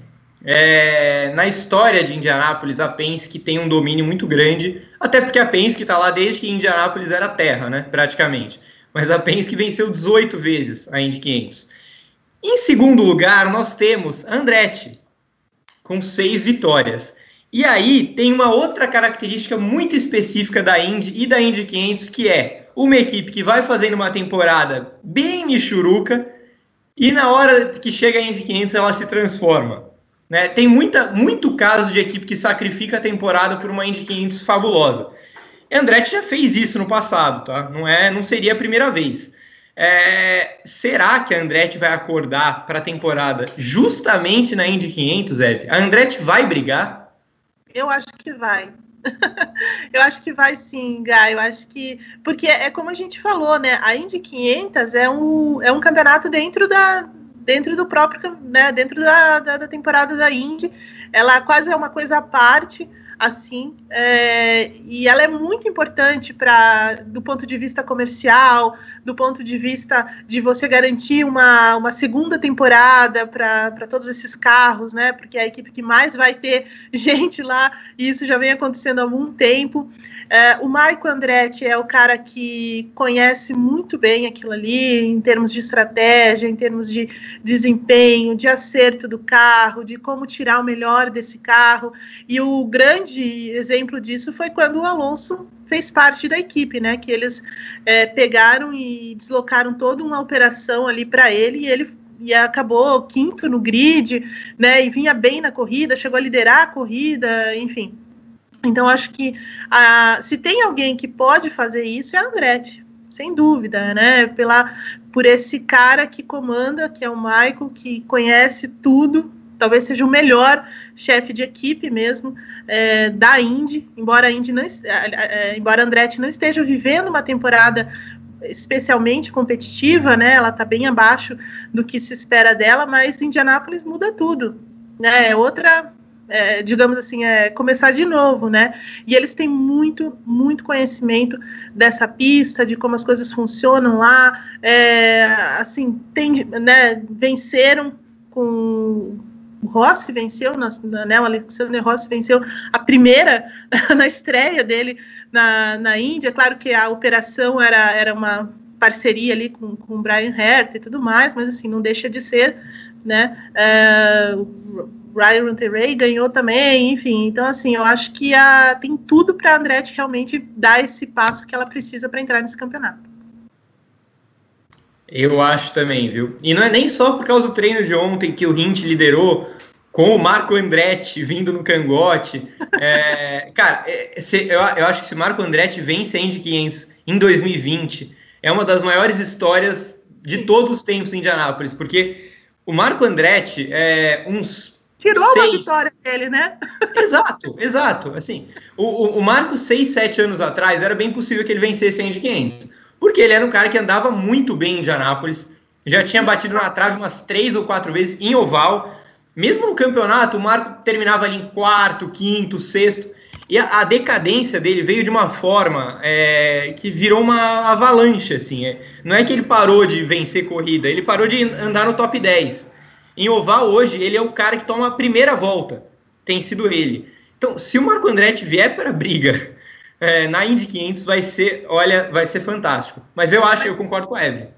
é, na história de Indianápolis, a Penske tem um domínio muito grande, até porque a Penske está lá desde que Indianápolis era terra, né, praticamente mas a Penske venceu 18 vezes a Indy 500. Em segundo lugar, nós temos Andretti, com seis vitórias. E aí tem uma outra característica muito específica da Indy e da Indy 500, que é uma equipe que vai fazendo uma temporada bem michuruca e na hora que chega a Indy 500 ela se transforma. Né? Tem muita, muito caso de equipe que sacrifica a temporada por uma Indy 500 fabulosa. Andretti já fez isso no passado, tá? Não é, não seria a primeira vez. É, será que a Andretti vai acordar para a temporada justamente na Indy 500, Eve? A Andretti vai brigar? Eu acho que vai. eu acho que vai sim, Gai. Eu acho que. Porque é como a gente falou, né? A Indy 500 é um, é um campeonato dentro da. Dentro do próprio, né? Dentro da, da, da temporada da Indy, ela quase é uma coisa à parte assim, é, e ela é muito importante para, do ponto de vista comercial, do ponto de vista de você garantir uma, uma segunda temporada para todos esses carros, né? Porque é a equipe que mais vai ter gente lá, e isso já vem acontecendo há algum tempo. É, o Maico Andretti é o cara que conhece muito bem aquilo ali, em termos de estratégia, em termos de desempenho, de acerto do carro, de como tirar o melhor desse carro. E o grande exemplo disso foi quando o Alonso fez parte da equipe, né? Que eles é, pegaram e deslocaram toda uma operação ali para ele e ele e acabou quinto no grid, né? E vinha bem na corrida, chegou a liderar a corrida, enfim. Então, acho que a, se tem alguém que pode fazer isso, é a Andretti. sem dúvida, né? Pela, por esse cara que comanda, que é o Michael, que conhece tudo, talvez seja o melhor chefe de equipe mesmo é, da Indy, embora a Indy não, é, embora a Andretti não esteja vivendo uma temporada especialmente competitiva, né? Ela está bem abaixo do que se espera dela, mas Indianápolis muda tudo, né? É outra é, digamos assim, é, começar de novo, né? E eles têm muito, muito conhecimento dessa pista, de como as coisas funcionam lá. É, assim, tem, né, venceram com. Rossi venceu, né, o Alexander Rossi venceu a primeira na estreia dele na, na Índia. Claro que a operação era, era uma parceria ali com, com o Brian Herta e tudo mais, mas assim, não deixa de ser, né? É, Ryan Ray ganhou também, enfim. Então, assim, eu acho que a, tem tudo para a Andretti realmente dar esse passo que ela precisa para entrar nesse campeonato. Eu acho também, viu? E não é nem só por causa do treino de ontem que o Hint liderou com o Marco Andretti vindo no cangote. É, cara, é, se, eu, eu, acho que se Marco Andretti vence a Indy 500 em 2020, é uma das maiores histórias de todos os tempos em Indianápolis, porque o Marco Andretti, é, uns Tirou seis... uma vitória dele, né? Exato, exato. Assim, o, o, o Marcos, seis, sete anos atrás, era bem possível que ele vencesse a Indy 500. Porque ele era um cara que andava muito bem em Indianápolis, já tinha batido na trave umas três ou quatro vezes em oval. Mesmo no campeonato, o Marco terminava ali em quarto, quinto, sexto. E a, a decadência dele veio de uma forma é, que virou uma avalanche, assim. É, não é que ele parou de vencer corrida, ele parou de andar no top 10. Em oval hoje, ele é o cara que toma a primeira volta. Tem sido ele. Então, se o Marco Andretti vier para a briga é, na Indy 500, vai ser, olha, vai ser fantástico. Mas eu acho, eu concordo com a Evelyn.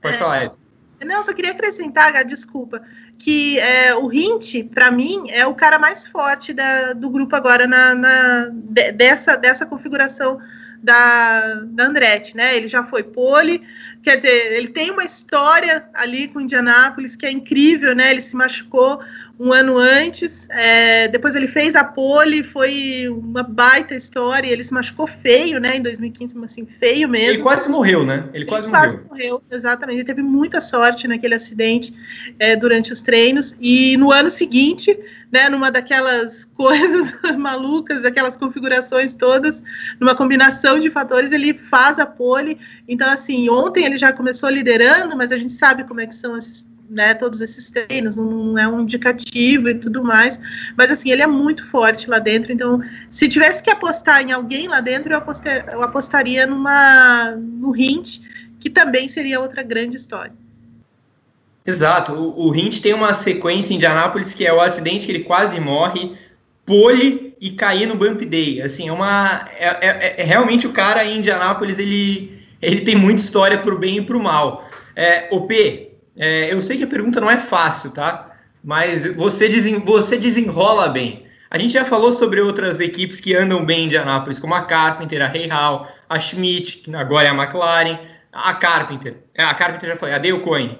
Pode é, falar, Evelyn. Não, só queria acrescentar, desculpa, que é, o Hint, para mim, é o cara mais forte da, do grupo agora na, na de, dessa, dessa configuração da, da Andretti, né? Ele já foi pole, quer dizer, ele tem uma história ali com Indianápolis que é incrível, né? Ele se machucou um ano antes, é, depois ele fez a pole, foi uma baita história, ele se machucou feio, né? Em 2015, assim, feio mesmo. Ele quase morreu, né? Ele quase ele morreu. Quase morreu, exatamente. Ele teve muita sorte naquele acidente é, durante os treinos, e no ano seguinte né, numa daquelas coisas malucas, aquelas configurações todas, numa combinação de fatores, ele faz a pole. Então, assim, ontem ele já começou liderando, mas a gente sabe como é que são esses, né, todos esses treinos, não é um indicativo e tudo mais. Mas, assim, ele é muito forte lá dentro. Então, se tivesse que apostar em alguém lá dentro, eu, apostar, eu apostaria numa, no Hint, que também seria outra grande história. Exato. O, o Hint tem uma sequência em Indianápolis que é o acidente que ele quase morre, pole e cair no bump day. Assim, é uma. É, é, é realmente o cara em Indianápolis, ele, ele tem muita história pro bem e pro mal. É, OP, é, eu sei que a pergunta não é fácil, tá? Mas você, desen, você desenrola bem. A gente já falou sobre outras equipes que andam bem em Indianápolis, como a Carpenter, a Hall, a Schmidt, que agora é a McLaren, a Carpenter. É, a Carpenter já falei, a Dale Coyne.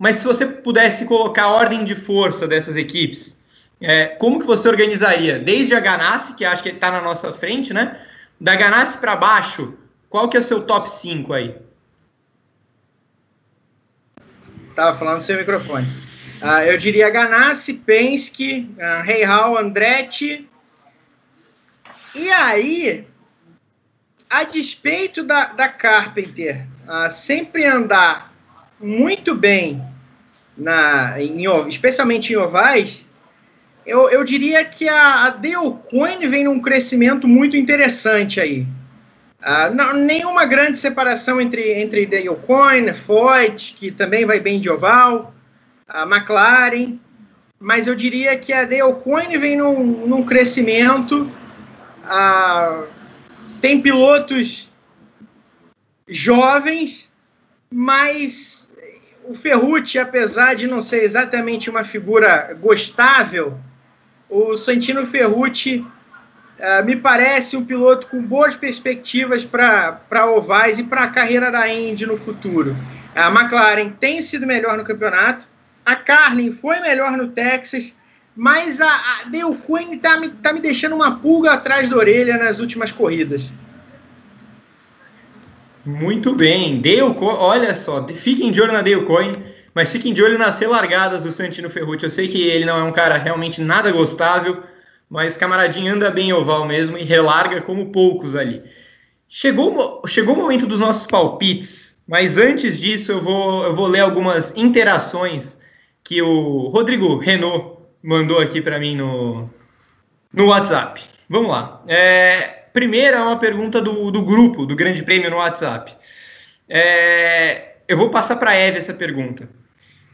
Mas se você pudesse colocar a ordem de força dessas equipes, é, como que você organizaria? Desde a Ganassi, que acho que está na nossa frente, né? Da Ganassi para baixo, qual que é o seu top 5 aí? Tava falando seu microfone. Uh, eu diria Ganassi, Penske, uh, Andretti. E aí, a despeito da, da Carpenter uh, sempre andar muito bem na, em, especialmente em ovais, eu, eu diria que a, a Deocoin vem num crescimento muito interessante aí. Uh, não, nenhuma grande separação entre, entre Deocoin, Foyt, que também vai bem de oval, a McLaren, mas eu diria que a Deocoin vem num, num crescimento. Uh, tem pilotos jovens, mas o Ferrucci, apesar de não ser exatamente uma figura gostável, o Santino Ferrucci uh, me parece um piloto com boas perspectivas para ovais e para a carreira da Indy no futuro. A McLaren tem sido melhor no campeonato, a Carlin foi melhor no Texas, mas a, a Dale está me, tá me deixando uma pulga atrás da orelha nas últimas corridas. Muito bem. Dale olha só, fiquem de olho na Dale mas fiquem de olho nas relargadas do Santino Ferrucci. Eu sei que ele não é um cara realmente nada gostável, mas camaradinho anda bem oval mesmo e relarga como poucos ali. Chegou, chegou o momento dos nossos palpites, mas antes disso eu vou, eu vou ler algumas interações que o Rodrigo Renault mandou aqui para mim no, no WhatsApp. Vamos lá. É, primeira é uma pergunta do, do grupo, do Grande Prêmio no WhatsApp. É, eu vou passar para a Eve essa pergunta.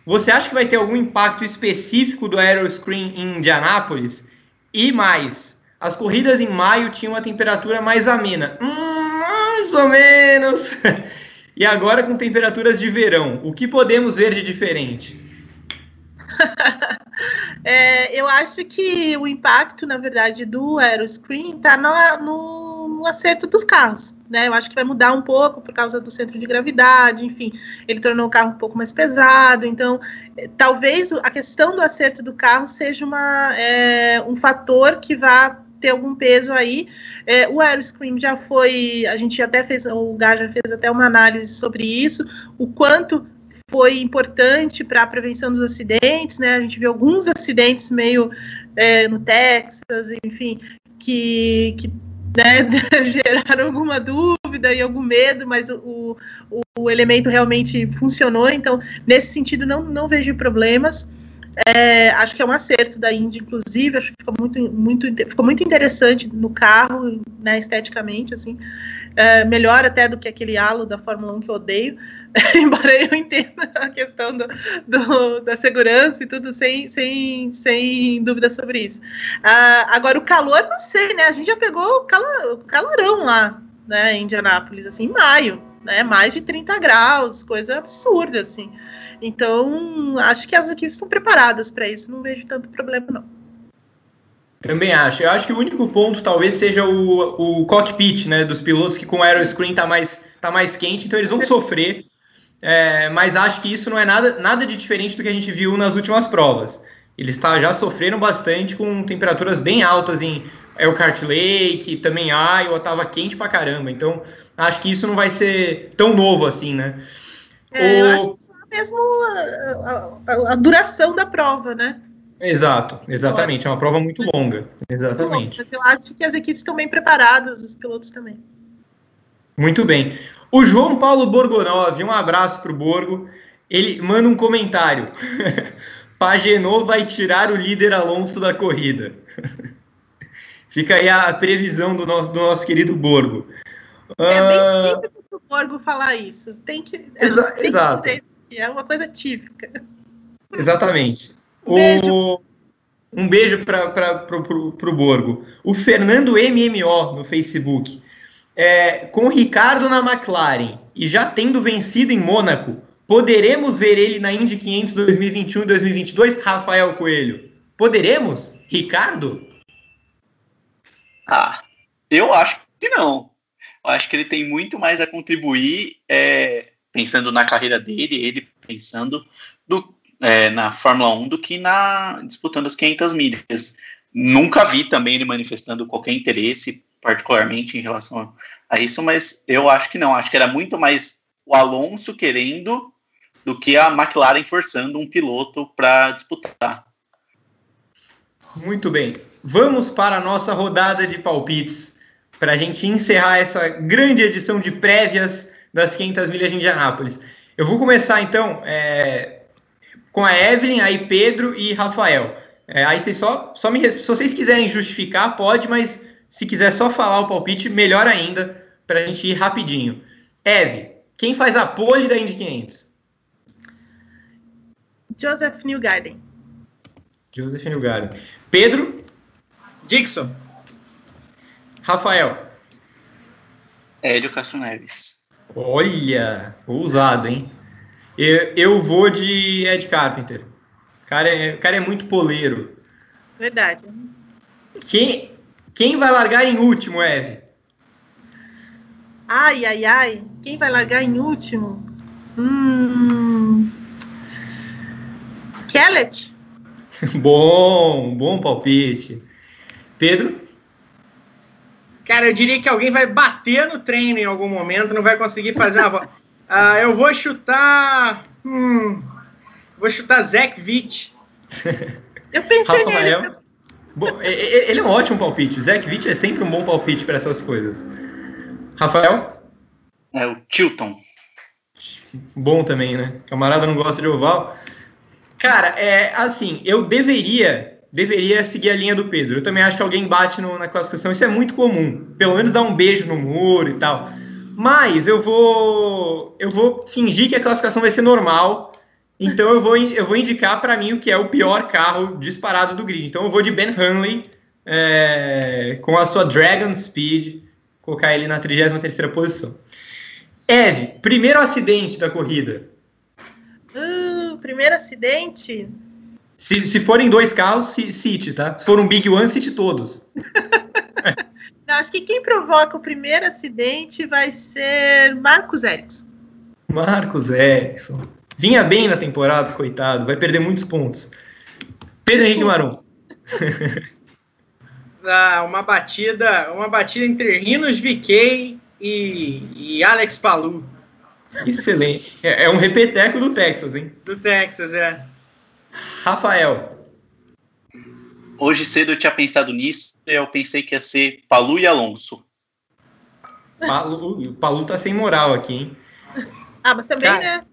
Você acha que vai ter algum impacto específico do Aeroscreen em Indianápolis? E mais, as corridas em maio tinham uma temperatura mais amena. Hum, mais ou menos. e agora com temperaturas de verão. O que podemos ver de diferente? é, eu acho que o impacto, na verdade, do Aeroscreen está no, no, no, acerto dos carros. Né? Eu acho que vai mudar um pouco por causa do centro de gravidade, enfim, ele tornou o carro um pouco mais pesado. Então, é, talvez a questão do acerto do carro seja uma, é, um fator que vá ter algum peso aí. É, o Aeroscreen já foi, a gente até fez, o Gá já fez até uma análise sobre isso, o quanto foi importante para a prevenção dos acidentes, né? A gente viu alguns acidentes meio é, no Texas, enfim, que, que né, geraram alguma dúvida e algum medo, mas o, o, o, elemento realmente funcionou, então, nesse sentido, não, não vejo problemas. É, acho que é um acerto da Indy, inclusive, acho que ficou muito, muito, ficou muito interessante no carro, né, esteticamente, assim, é, melhor até do que aquele halo da Fórmula 1 que eu odeio, embora eu entenda a questão do, do, da segurança e tudo, sem, sem, sem dúvida sobre isso. Uh, agora, o calor, não sei, né? A gente já pegou calor, calorão lá, né, em Indianápolis, assim, em maio, né? Mais de 30 graus, coisa absurda, assim. Então, acho que as equipes estão preparadas para isso, não vejo tanto problema, não. Também acho. Eu acho que o único ponto talvez seja o, o cockpit, né, dos pilotos que com o aeroscreen tá mais, tá mais quente, então eles vão sofrer é, mas acho que isso não é nada, nada de diferente do que a gente viu nas últimas provas. Eles tá, já sofreram bastante com temperaturas bem altas em Elkhart Lake, também Iowa, tava quente pra caramba. Então, acho que isso não vai ser tão novo assim, né? É, o... eu acho que é mesmo a, a, a, duração da prova, né? Exato, exatamente. É uma prova muito longa. Exatamente. Mas eu acho que as equipes estão bem preparadas, os pilotos também. Muito bem. O João Paulo Borgonov, um abraço para o Borgo, ele manda um comentário. Pagenot vai tirar o líder Alonso da corrida. Fica aí a previsão do nosso, do nosso querido Borgo. É bem uh... típico o Borgo falar isso. Tem que, Exa tem exato. que dizer, é uma coisa típica. Exatamente. Beijo. O... Um beijo para o Borgo. O Fernando MMO no Facebook é, com o Ricardo na McLaren e já tendo vencido em Mônaco, poderemos ver ele na Indy 500 2021 e 2022? Rafael Coelho, poderemos? Ricardo? Ah, eu acho que não. Eu acho que ele tem muito mais a contribuir, é, pensando na carreira dele, ele pensando do, é, na Fórmula 1 do que na disputando as 500 milhas. Nunca vi também ele manifestando qualquer interesse particularmente em relação a isso, mas eu acho que não. Acho que era muito mais o Alonso querendo do que a McLaren forçando um piloto para disputar. Muito bem. Vamos para a nossa rodada de palpites para a gente encerrar essa grande edição de prévias das 500 milhas de Indianápolis. Eu vou começar então é, com a Evelyn, aí Pedro e Rafael. É, aí vocês só, só me, se vocês quiserem justificar, pode, mas se quiser só falar o palpite, melhor ainda, para a gente ir rapidinho. Eve, quem faz a pole da Indy 500? Joseph Newgarden. Joseph Newgarden. Pedro? Dixon. Rafael? Hélio Castro Neves. Olha, ousado, hein? Eu, eu vou de Ed Carpenter. O cara é, o cara é muito poleiro. Verdade. Quem, quem vai largar em último, Eve? Ai, ai, ai. Quem vai largar em último? Hum... Kellet? bom, bom palpite. Pedro? Cara, eu diria que alguém vai bater no treino em algum momento, não vai conseguir fazer uma Uh, eu vou chutar. Hum, vou chutar Zach Witt. Eu pensei Rafael. nele. Bom, ele é um ótimo palpite. Zach Witt é sempre um bom palpite para essas coisas. Rafael? É o Tilton. Bom também, né? Camarada não gosta de oval. Cara, é assim, eu deveria deveria seguir a linha do Pedro. Eu também acho que alguém bate no- na classificação. Isso é muito comum. Pelo menos dar um beijo no muro e tal. Mas eu vou eu vou fingir que a classificação vai ser normal. Então eu vou eu vou indicar para mim o que é o pior carro disparado do grid. Então eu vou de Ben Hanley é, com a sua Dragon Speed, colocar ele na 33ª posição. Eve, primeiro acidente da corrida. Uh, primeiro acidente. Se, se forem dois carros, ci- cite, tá? Se for um Big One, cite todos. Não, acho que quem provoca o primeiro acidente vai ser Marcos Erickson. Marcos Erickson. Vinha bem na temporada, coitado. Vai perder muitos pontos. Pedro Henrique Marum. Ah, uma batida, uma batida entre Rinos VK e, e Alex Palu, Excelente. É, é um repeteco do Texas, hein? do Texas, é. Rafael. Hoje cedo eu tinha pensado nisso, eu pensei que ia ser Palu e Alonso. Palu, o Palu tá sem moral aqui, hein? Ah, mas também, Cara, né?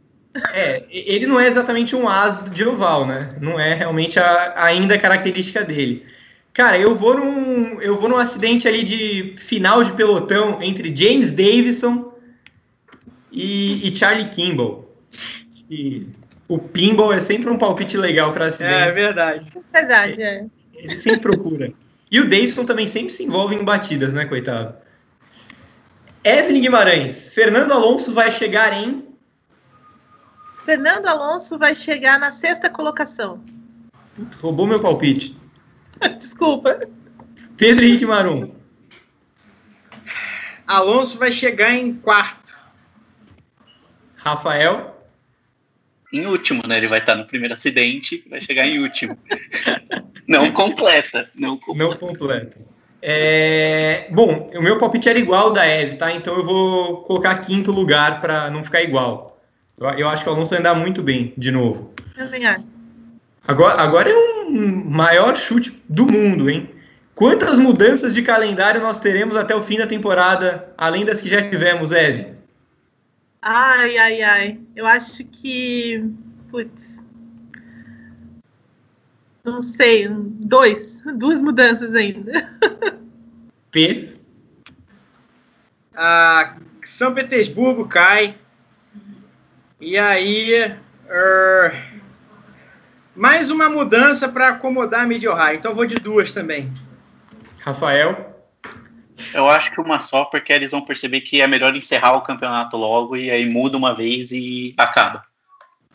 É, ele não é exatamente um as de oval, né? Não é realmente a, ainda a característica dele. Cara, eu vou num eu vou num acidente ali de final de pelotão entre James Davison e, e Charlie Kimball. E o pinball é sempre um palpite legal para É, acidentes. verdade. Verdade, é. Ele sempre procura. E o Davidson também sempre se envolve em batidas, né, coitado? Evelyn Guimarães, Fernando Alonso vai chegar em Fernando Alonso vai chegar na sexta colocação. roubou meu palpite. Desculpa. Pedro Henrique Marum. Alonso vai chegar em quarto. Rafael. Em último, né? Ele vai estar no primeiro acidente, vai chegar em último. não completa, não completa. Não completo. É, Bom, o meu palpite era igual ao da Eve, tá? Então eu vou colocar quinto lugar para não ficar igual. Eu, eu acho que o Alonso vai andar muito bem, de novo. Também acho. Agora, agora é um maior chute do mundo, hein? Quantas mudanças de calendário nós teremos até o fim da temporada, além das que já tivemos, Eve? Ai, ai, ai. Eu acho que. Putz. Não sei. Dois. Duas mudanças ainda. P. Ah, São Petersburgo cai. E aí. er, mais uma mudança para acomodar a Mid Ohio. Então eu vou de duas também. Rafael. Eu acho que uma só, porque eles vão perceber que é melhor encerrar o campeonato logo e aí muda uma vez e acaba.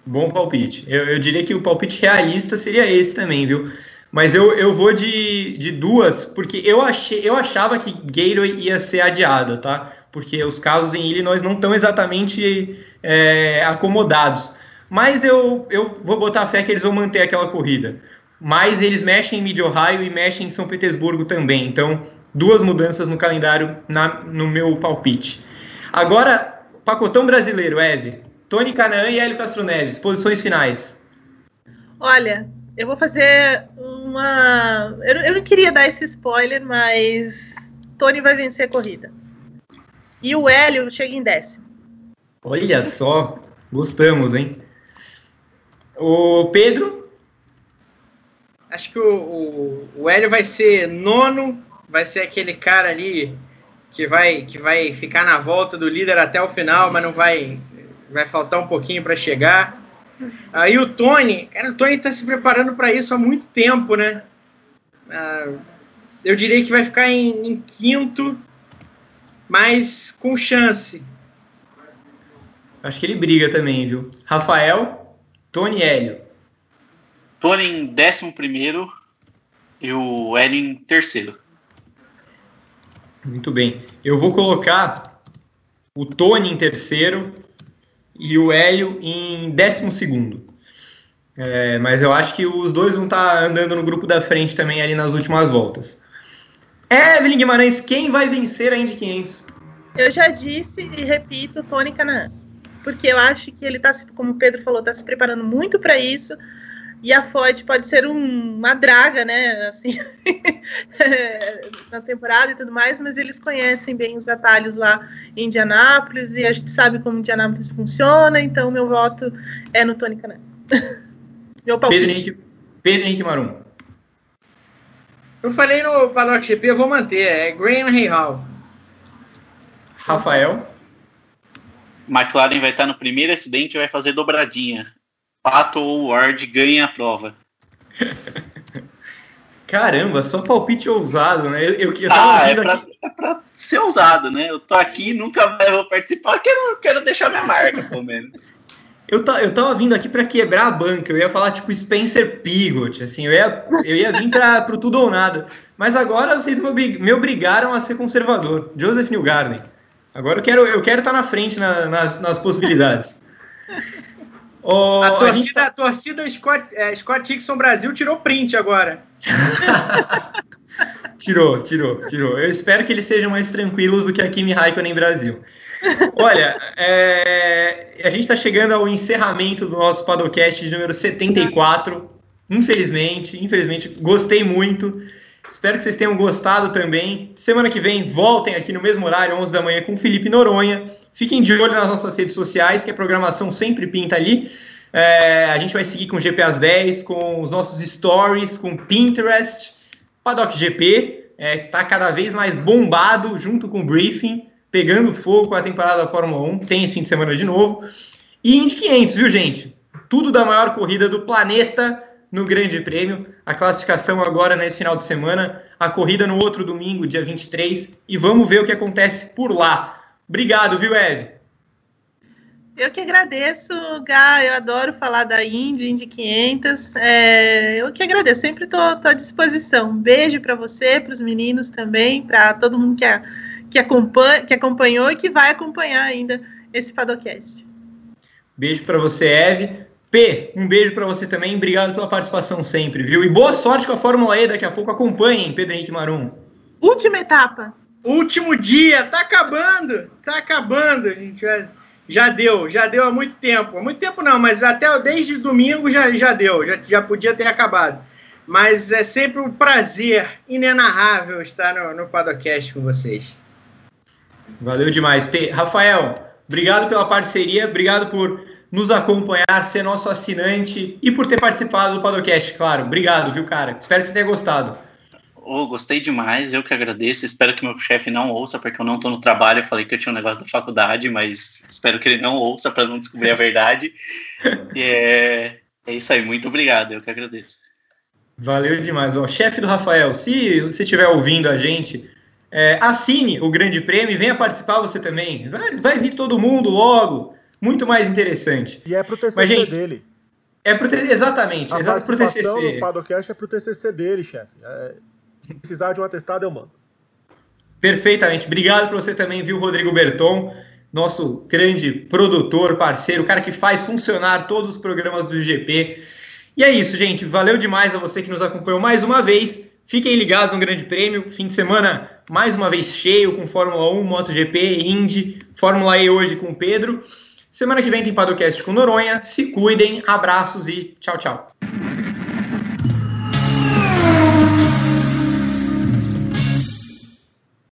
Bom palpite. Eu, eu diria que o palpite realista seria esse também, viu? Mas eu, eu vou de, de duas, porque eu, achei, eu achava que Gateway ia ser adiada, tá? Porque os casos em Illinois não estão exatamente é, acomodados. Mas eu, eu vou botar fé que eles vão manter aquela corrida. Mas eles mexem em Mid-Ohio e mexem em São Petersburgo também. Então, duas mudanças no calendário na, no meu palpite. Agora, pacotão brasileiro, Eve. Tony Canaan e Hélio Castro Neves, posições finais. Olha, eu vou fazer uma. Eu, eu não queria dar esse spoiler, mas Tony vai vencer a corrida. E o Hélio chega em décimo. Olha só, gostamos, hein? O Pedro, Acho que o, o, o Hélio vai ser nono, vai ser aquele cara ali que vai, que vai ficar na volta do líder até o final, mas não vai. Vai faltar um pouquinho para chegar. Aí o Tony, cara, o Tony está se preparando para isso há muito tempo, né? Ah, eu diria que vai ficar em, em quinto, mas com chance. acho que ele briga também, viu? Rafael, Tony e Hélio. Tony em décimo primeiro e o Hélio em terceiro. Muito bem. Eu vou colocar o Tony em terceiro e o Hélio em décimo segundo. É, mas eu acho que os dois vão estar andando no grupo da frente também ali nas últimas voltas. Evelyn Guimarães, quem vai vencer a Indy 500? Eu já disse e repito, Tony Canaan. Porque eu acho que ele está, como o Pedro falou, está se preparando muito para isso. E a Ford pode ser um, uma draga, né? Assim, na temporada e tudo mais, mas eles conhecem bem os atalhos lá em Indianápolis e a gente sabe como Indianápolis funciona, então meu voto é no Tony Canan. meu palpite. Pedro Henrique, Pedro Henrique Marum. Eu falei no Paddock GP, eu vou manter, é Graham Hall. Rafael. McLaren vai estar no primeiro acidente e vai fazer dobradinha. Pato ou Ward ganha a prova. Caramba, só palpite ousado, né? Eu, eu, eu ah, é pra, aqui... é pra, ser ousado, né? Eu tô aqui, nunca mais vou participar, quero, quero deixar minha marca, pelo menos. Eu, tá, eu tava vindo aqui para quebrar a banca, eu ia falar tipo Spencer Pigot, assim, eu ia, eu ia vir para pro tudo ou nada. Mas agora vocês me obrigaram a ser conservador. Joseph Newgarden. Agora eu quero eu quero estar tá na frente na, nas, nas possibilidades. Oh, a torcida, a, tá... a torcida Scott, é, Scott Dixon Brasil tirou print agora. tirou, tirou, tirou. Eu espero que eles sejam mais tranquilos do que a Kimi Raikkonen Brasil. Olha, é, a gente está chegando ao encerramento do nosso podcast de número 74. Infelizmente, infelizmente, gostei muito. Espero que vocês tenham gostado também. Semana que vem, voltem aqui no mesmo horário, 11 da manhã, com o Felipe Noronha. Fiquem de olho nas nossas redes sociais, que a programação sempre pinta ali. É, a gente vai seguir com o GP às 10, com os nossos stories, com Pinterest, Paddock GP, é, tá cada vez mais bombado junto com o briefing, pegando fogo com a temporada da Fórmula 1, tem esse fim de semana de novo. E Indy 500, viu, gente? Tudo da maior corrida do planeta no Grande Prêmio. A classificação agora nesse final de semana, a corrida no outro domingo, dia 23, e vamos ver o que acontece por lá. Obrigado, viu, Eve? Eu que agradeço, Gá. Eu adoro falar da Indy, Indy 500. É, eu que agradeço, sempre estou à disposição. Um beijo para você, para os meninos também, para todo mundo que, a, que, acompanha, que acompanhou e que vai acompanhar ainda esse Padocast. Beijo para você, Eve. P, um beijo para você também. Obrigado pela participação sempre, viu? E boa sorte com a Fórmula E. Daqui a pouco acompanhem, Pedro Henrique Marum. Última etapa. Último dia, tá acabando, tá acabando, gente. Já, já deu, já deu há muito tempo. Há muito tempo não, mas até desde domingo já, já deu, já, já podia ter acabado. Mas é sempre um prazer inenarrável estar no, no Padocast com vocês. Valeu demais. Rafael, obrigado pela parceria, obrigado por nos acompanhar, ser nosso assinante e por ter participado do Padocast, claro. Obrigado, viu, cara? Espero que você tenha gostado. Oh, gostei demais, eu que agradeço. Espero que meu chefe não ouça, porque eu não estou no trabalho. Eu falei que eu tinha um negócio da faculdade, mas espero que ele não ouça para não descobrir a verdade. é, é isso aí, muito obrigado, eu que agradeço. Valeu demais. Ó, chefe do Rafael, se você estiver ouvindo a gente, é, assine o Grande Prêmio e venha participar você também. Vai, vai vir todo mundo logo. Muito mais interessante. E é pro TCC Mas, gente, dele. É pro, exatamente. A exatamente pro TCC. do Padocast é pro TCC dele, chefe. É, se precisar de um atestado, eu mando. Perfeitamente. Obrigado para você também, viu, Rodrigo Berton, nosso grande produtor, parceiro, cara que faz funcionar todos os programas do GP. E é isso, gente. Valeu demais a você que nos acompanhou mais uma vez. Fiquem ligados no Grande Prêmio. Fim de semana mais uma vez cheio com Fórmula 1, MotoGP, Indy, Fórmula E hoje com Pedro. Semana que vem tem Padocast com Noronha. Se cuidem, abraços e tchau, tchau.